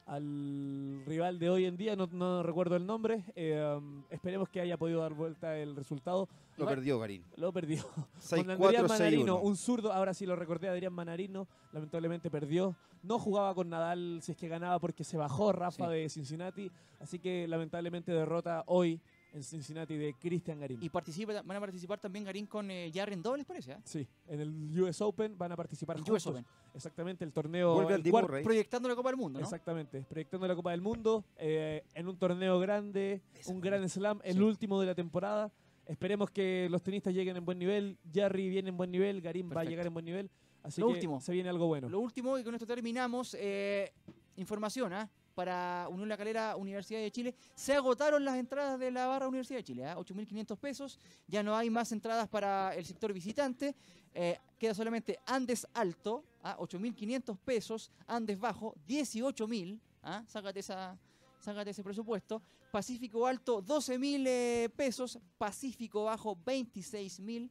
al rival de hoy en día, no, no recuerdo el nombre. Eh, esperemos que haya podido dar vuelta el resultado. Lo Igual- perdió Garín. Lo perdió. Con 6-4, Adrián Manarino, 6-1. un zurdo, ahora sí lo recordé, Adrián Manarino, lamentablemente perdió. No jugaba con Nadal si es que ganaba porque se bajó Rafa Sí. de Cincinnati, así que lamentablemente derrota hoy en Cincinnati de Cristian Garín. Y participa, van a participar también Garín con eh, Jarry en dobles, parece. ¿ah? Sí, en el US Open van a participar El juntos. US Open. Exactamente, el torneo. Vuelve al. Proyectando la Copa del Mundo, ¿no? Exactamente, proyectando la Copa del Mundo eh, en un torneo grande, un gran slam, el Sí. último de la temporada. Esperemos que los tenistas lleguen en buen nivel. Jerry viene en buen nivel, Garín va a llegar en buen nivel. Así Lo que último. se viene algo bueno. Lo último, y con esto terminamos, eh, información ¿ah? Para Unión La Calera, Universidad de Chile. Se agotaron las entradas de la barra Universidad de Chile, ¿ah? 8.500 pesos. Ya no hay más entradas para el sector visitante. Eh, queda solamente Andes Alto, ¿ah? 8.500 pesos. Andes Bajo, 18.000. ¿ah? Sácate, esa, sácate ese presupuesto. Pacífico Alto, 12.000 eh, pesos. Pacífico Bajo, 26.000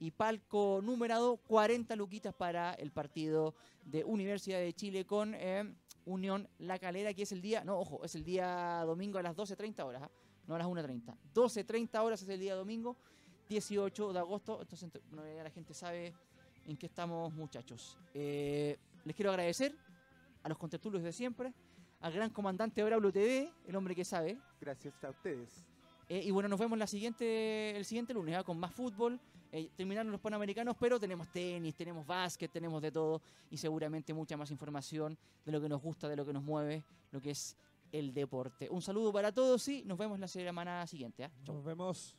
y palco numerado 40 luquitas para el partido de Universidad de Chile con eh, Unión La Calera, que es el día, no, ojo, es el día domingo a las 12.30 horas, ¿ah? no a las 1.30. 12.30 horas es el día domingo, 18 de agosto, entonces ent- bueno, ya la gente sabe en qué estamos muchachos. Eh, les quiero agradecer a los contertulios de siempre, al gran comandante Braulio TV, el hombre que sabe, Gracias a ustedes. eh, y bueno, nos vemos la siguiente, el siguiente lunes ¿ah? con más fútbol. Eh, terminaron los panamericanos, pero tenemos tenis, tenemos básquet, tenemos de todo y seguramente mucha más información de lo que nos gusta, de lo que nos mueve, lo que es el deporte. Un saludo para todos y nos vemos la semana siguiente. Chau. Nos vemos.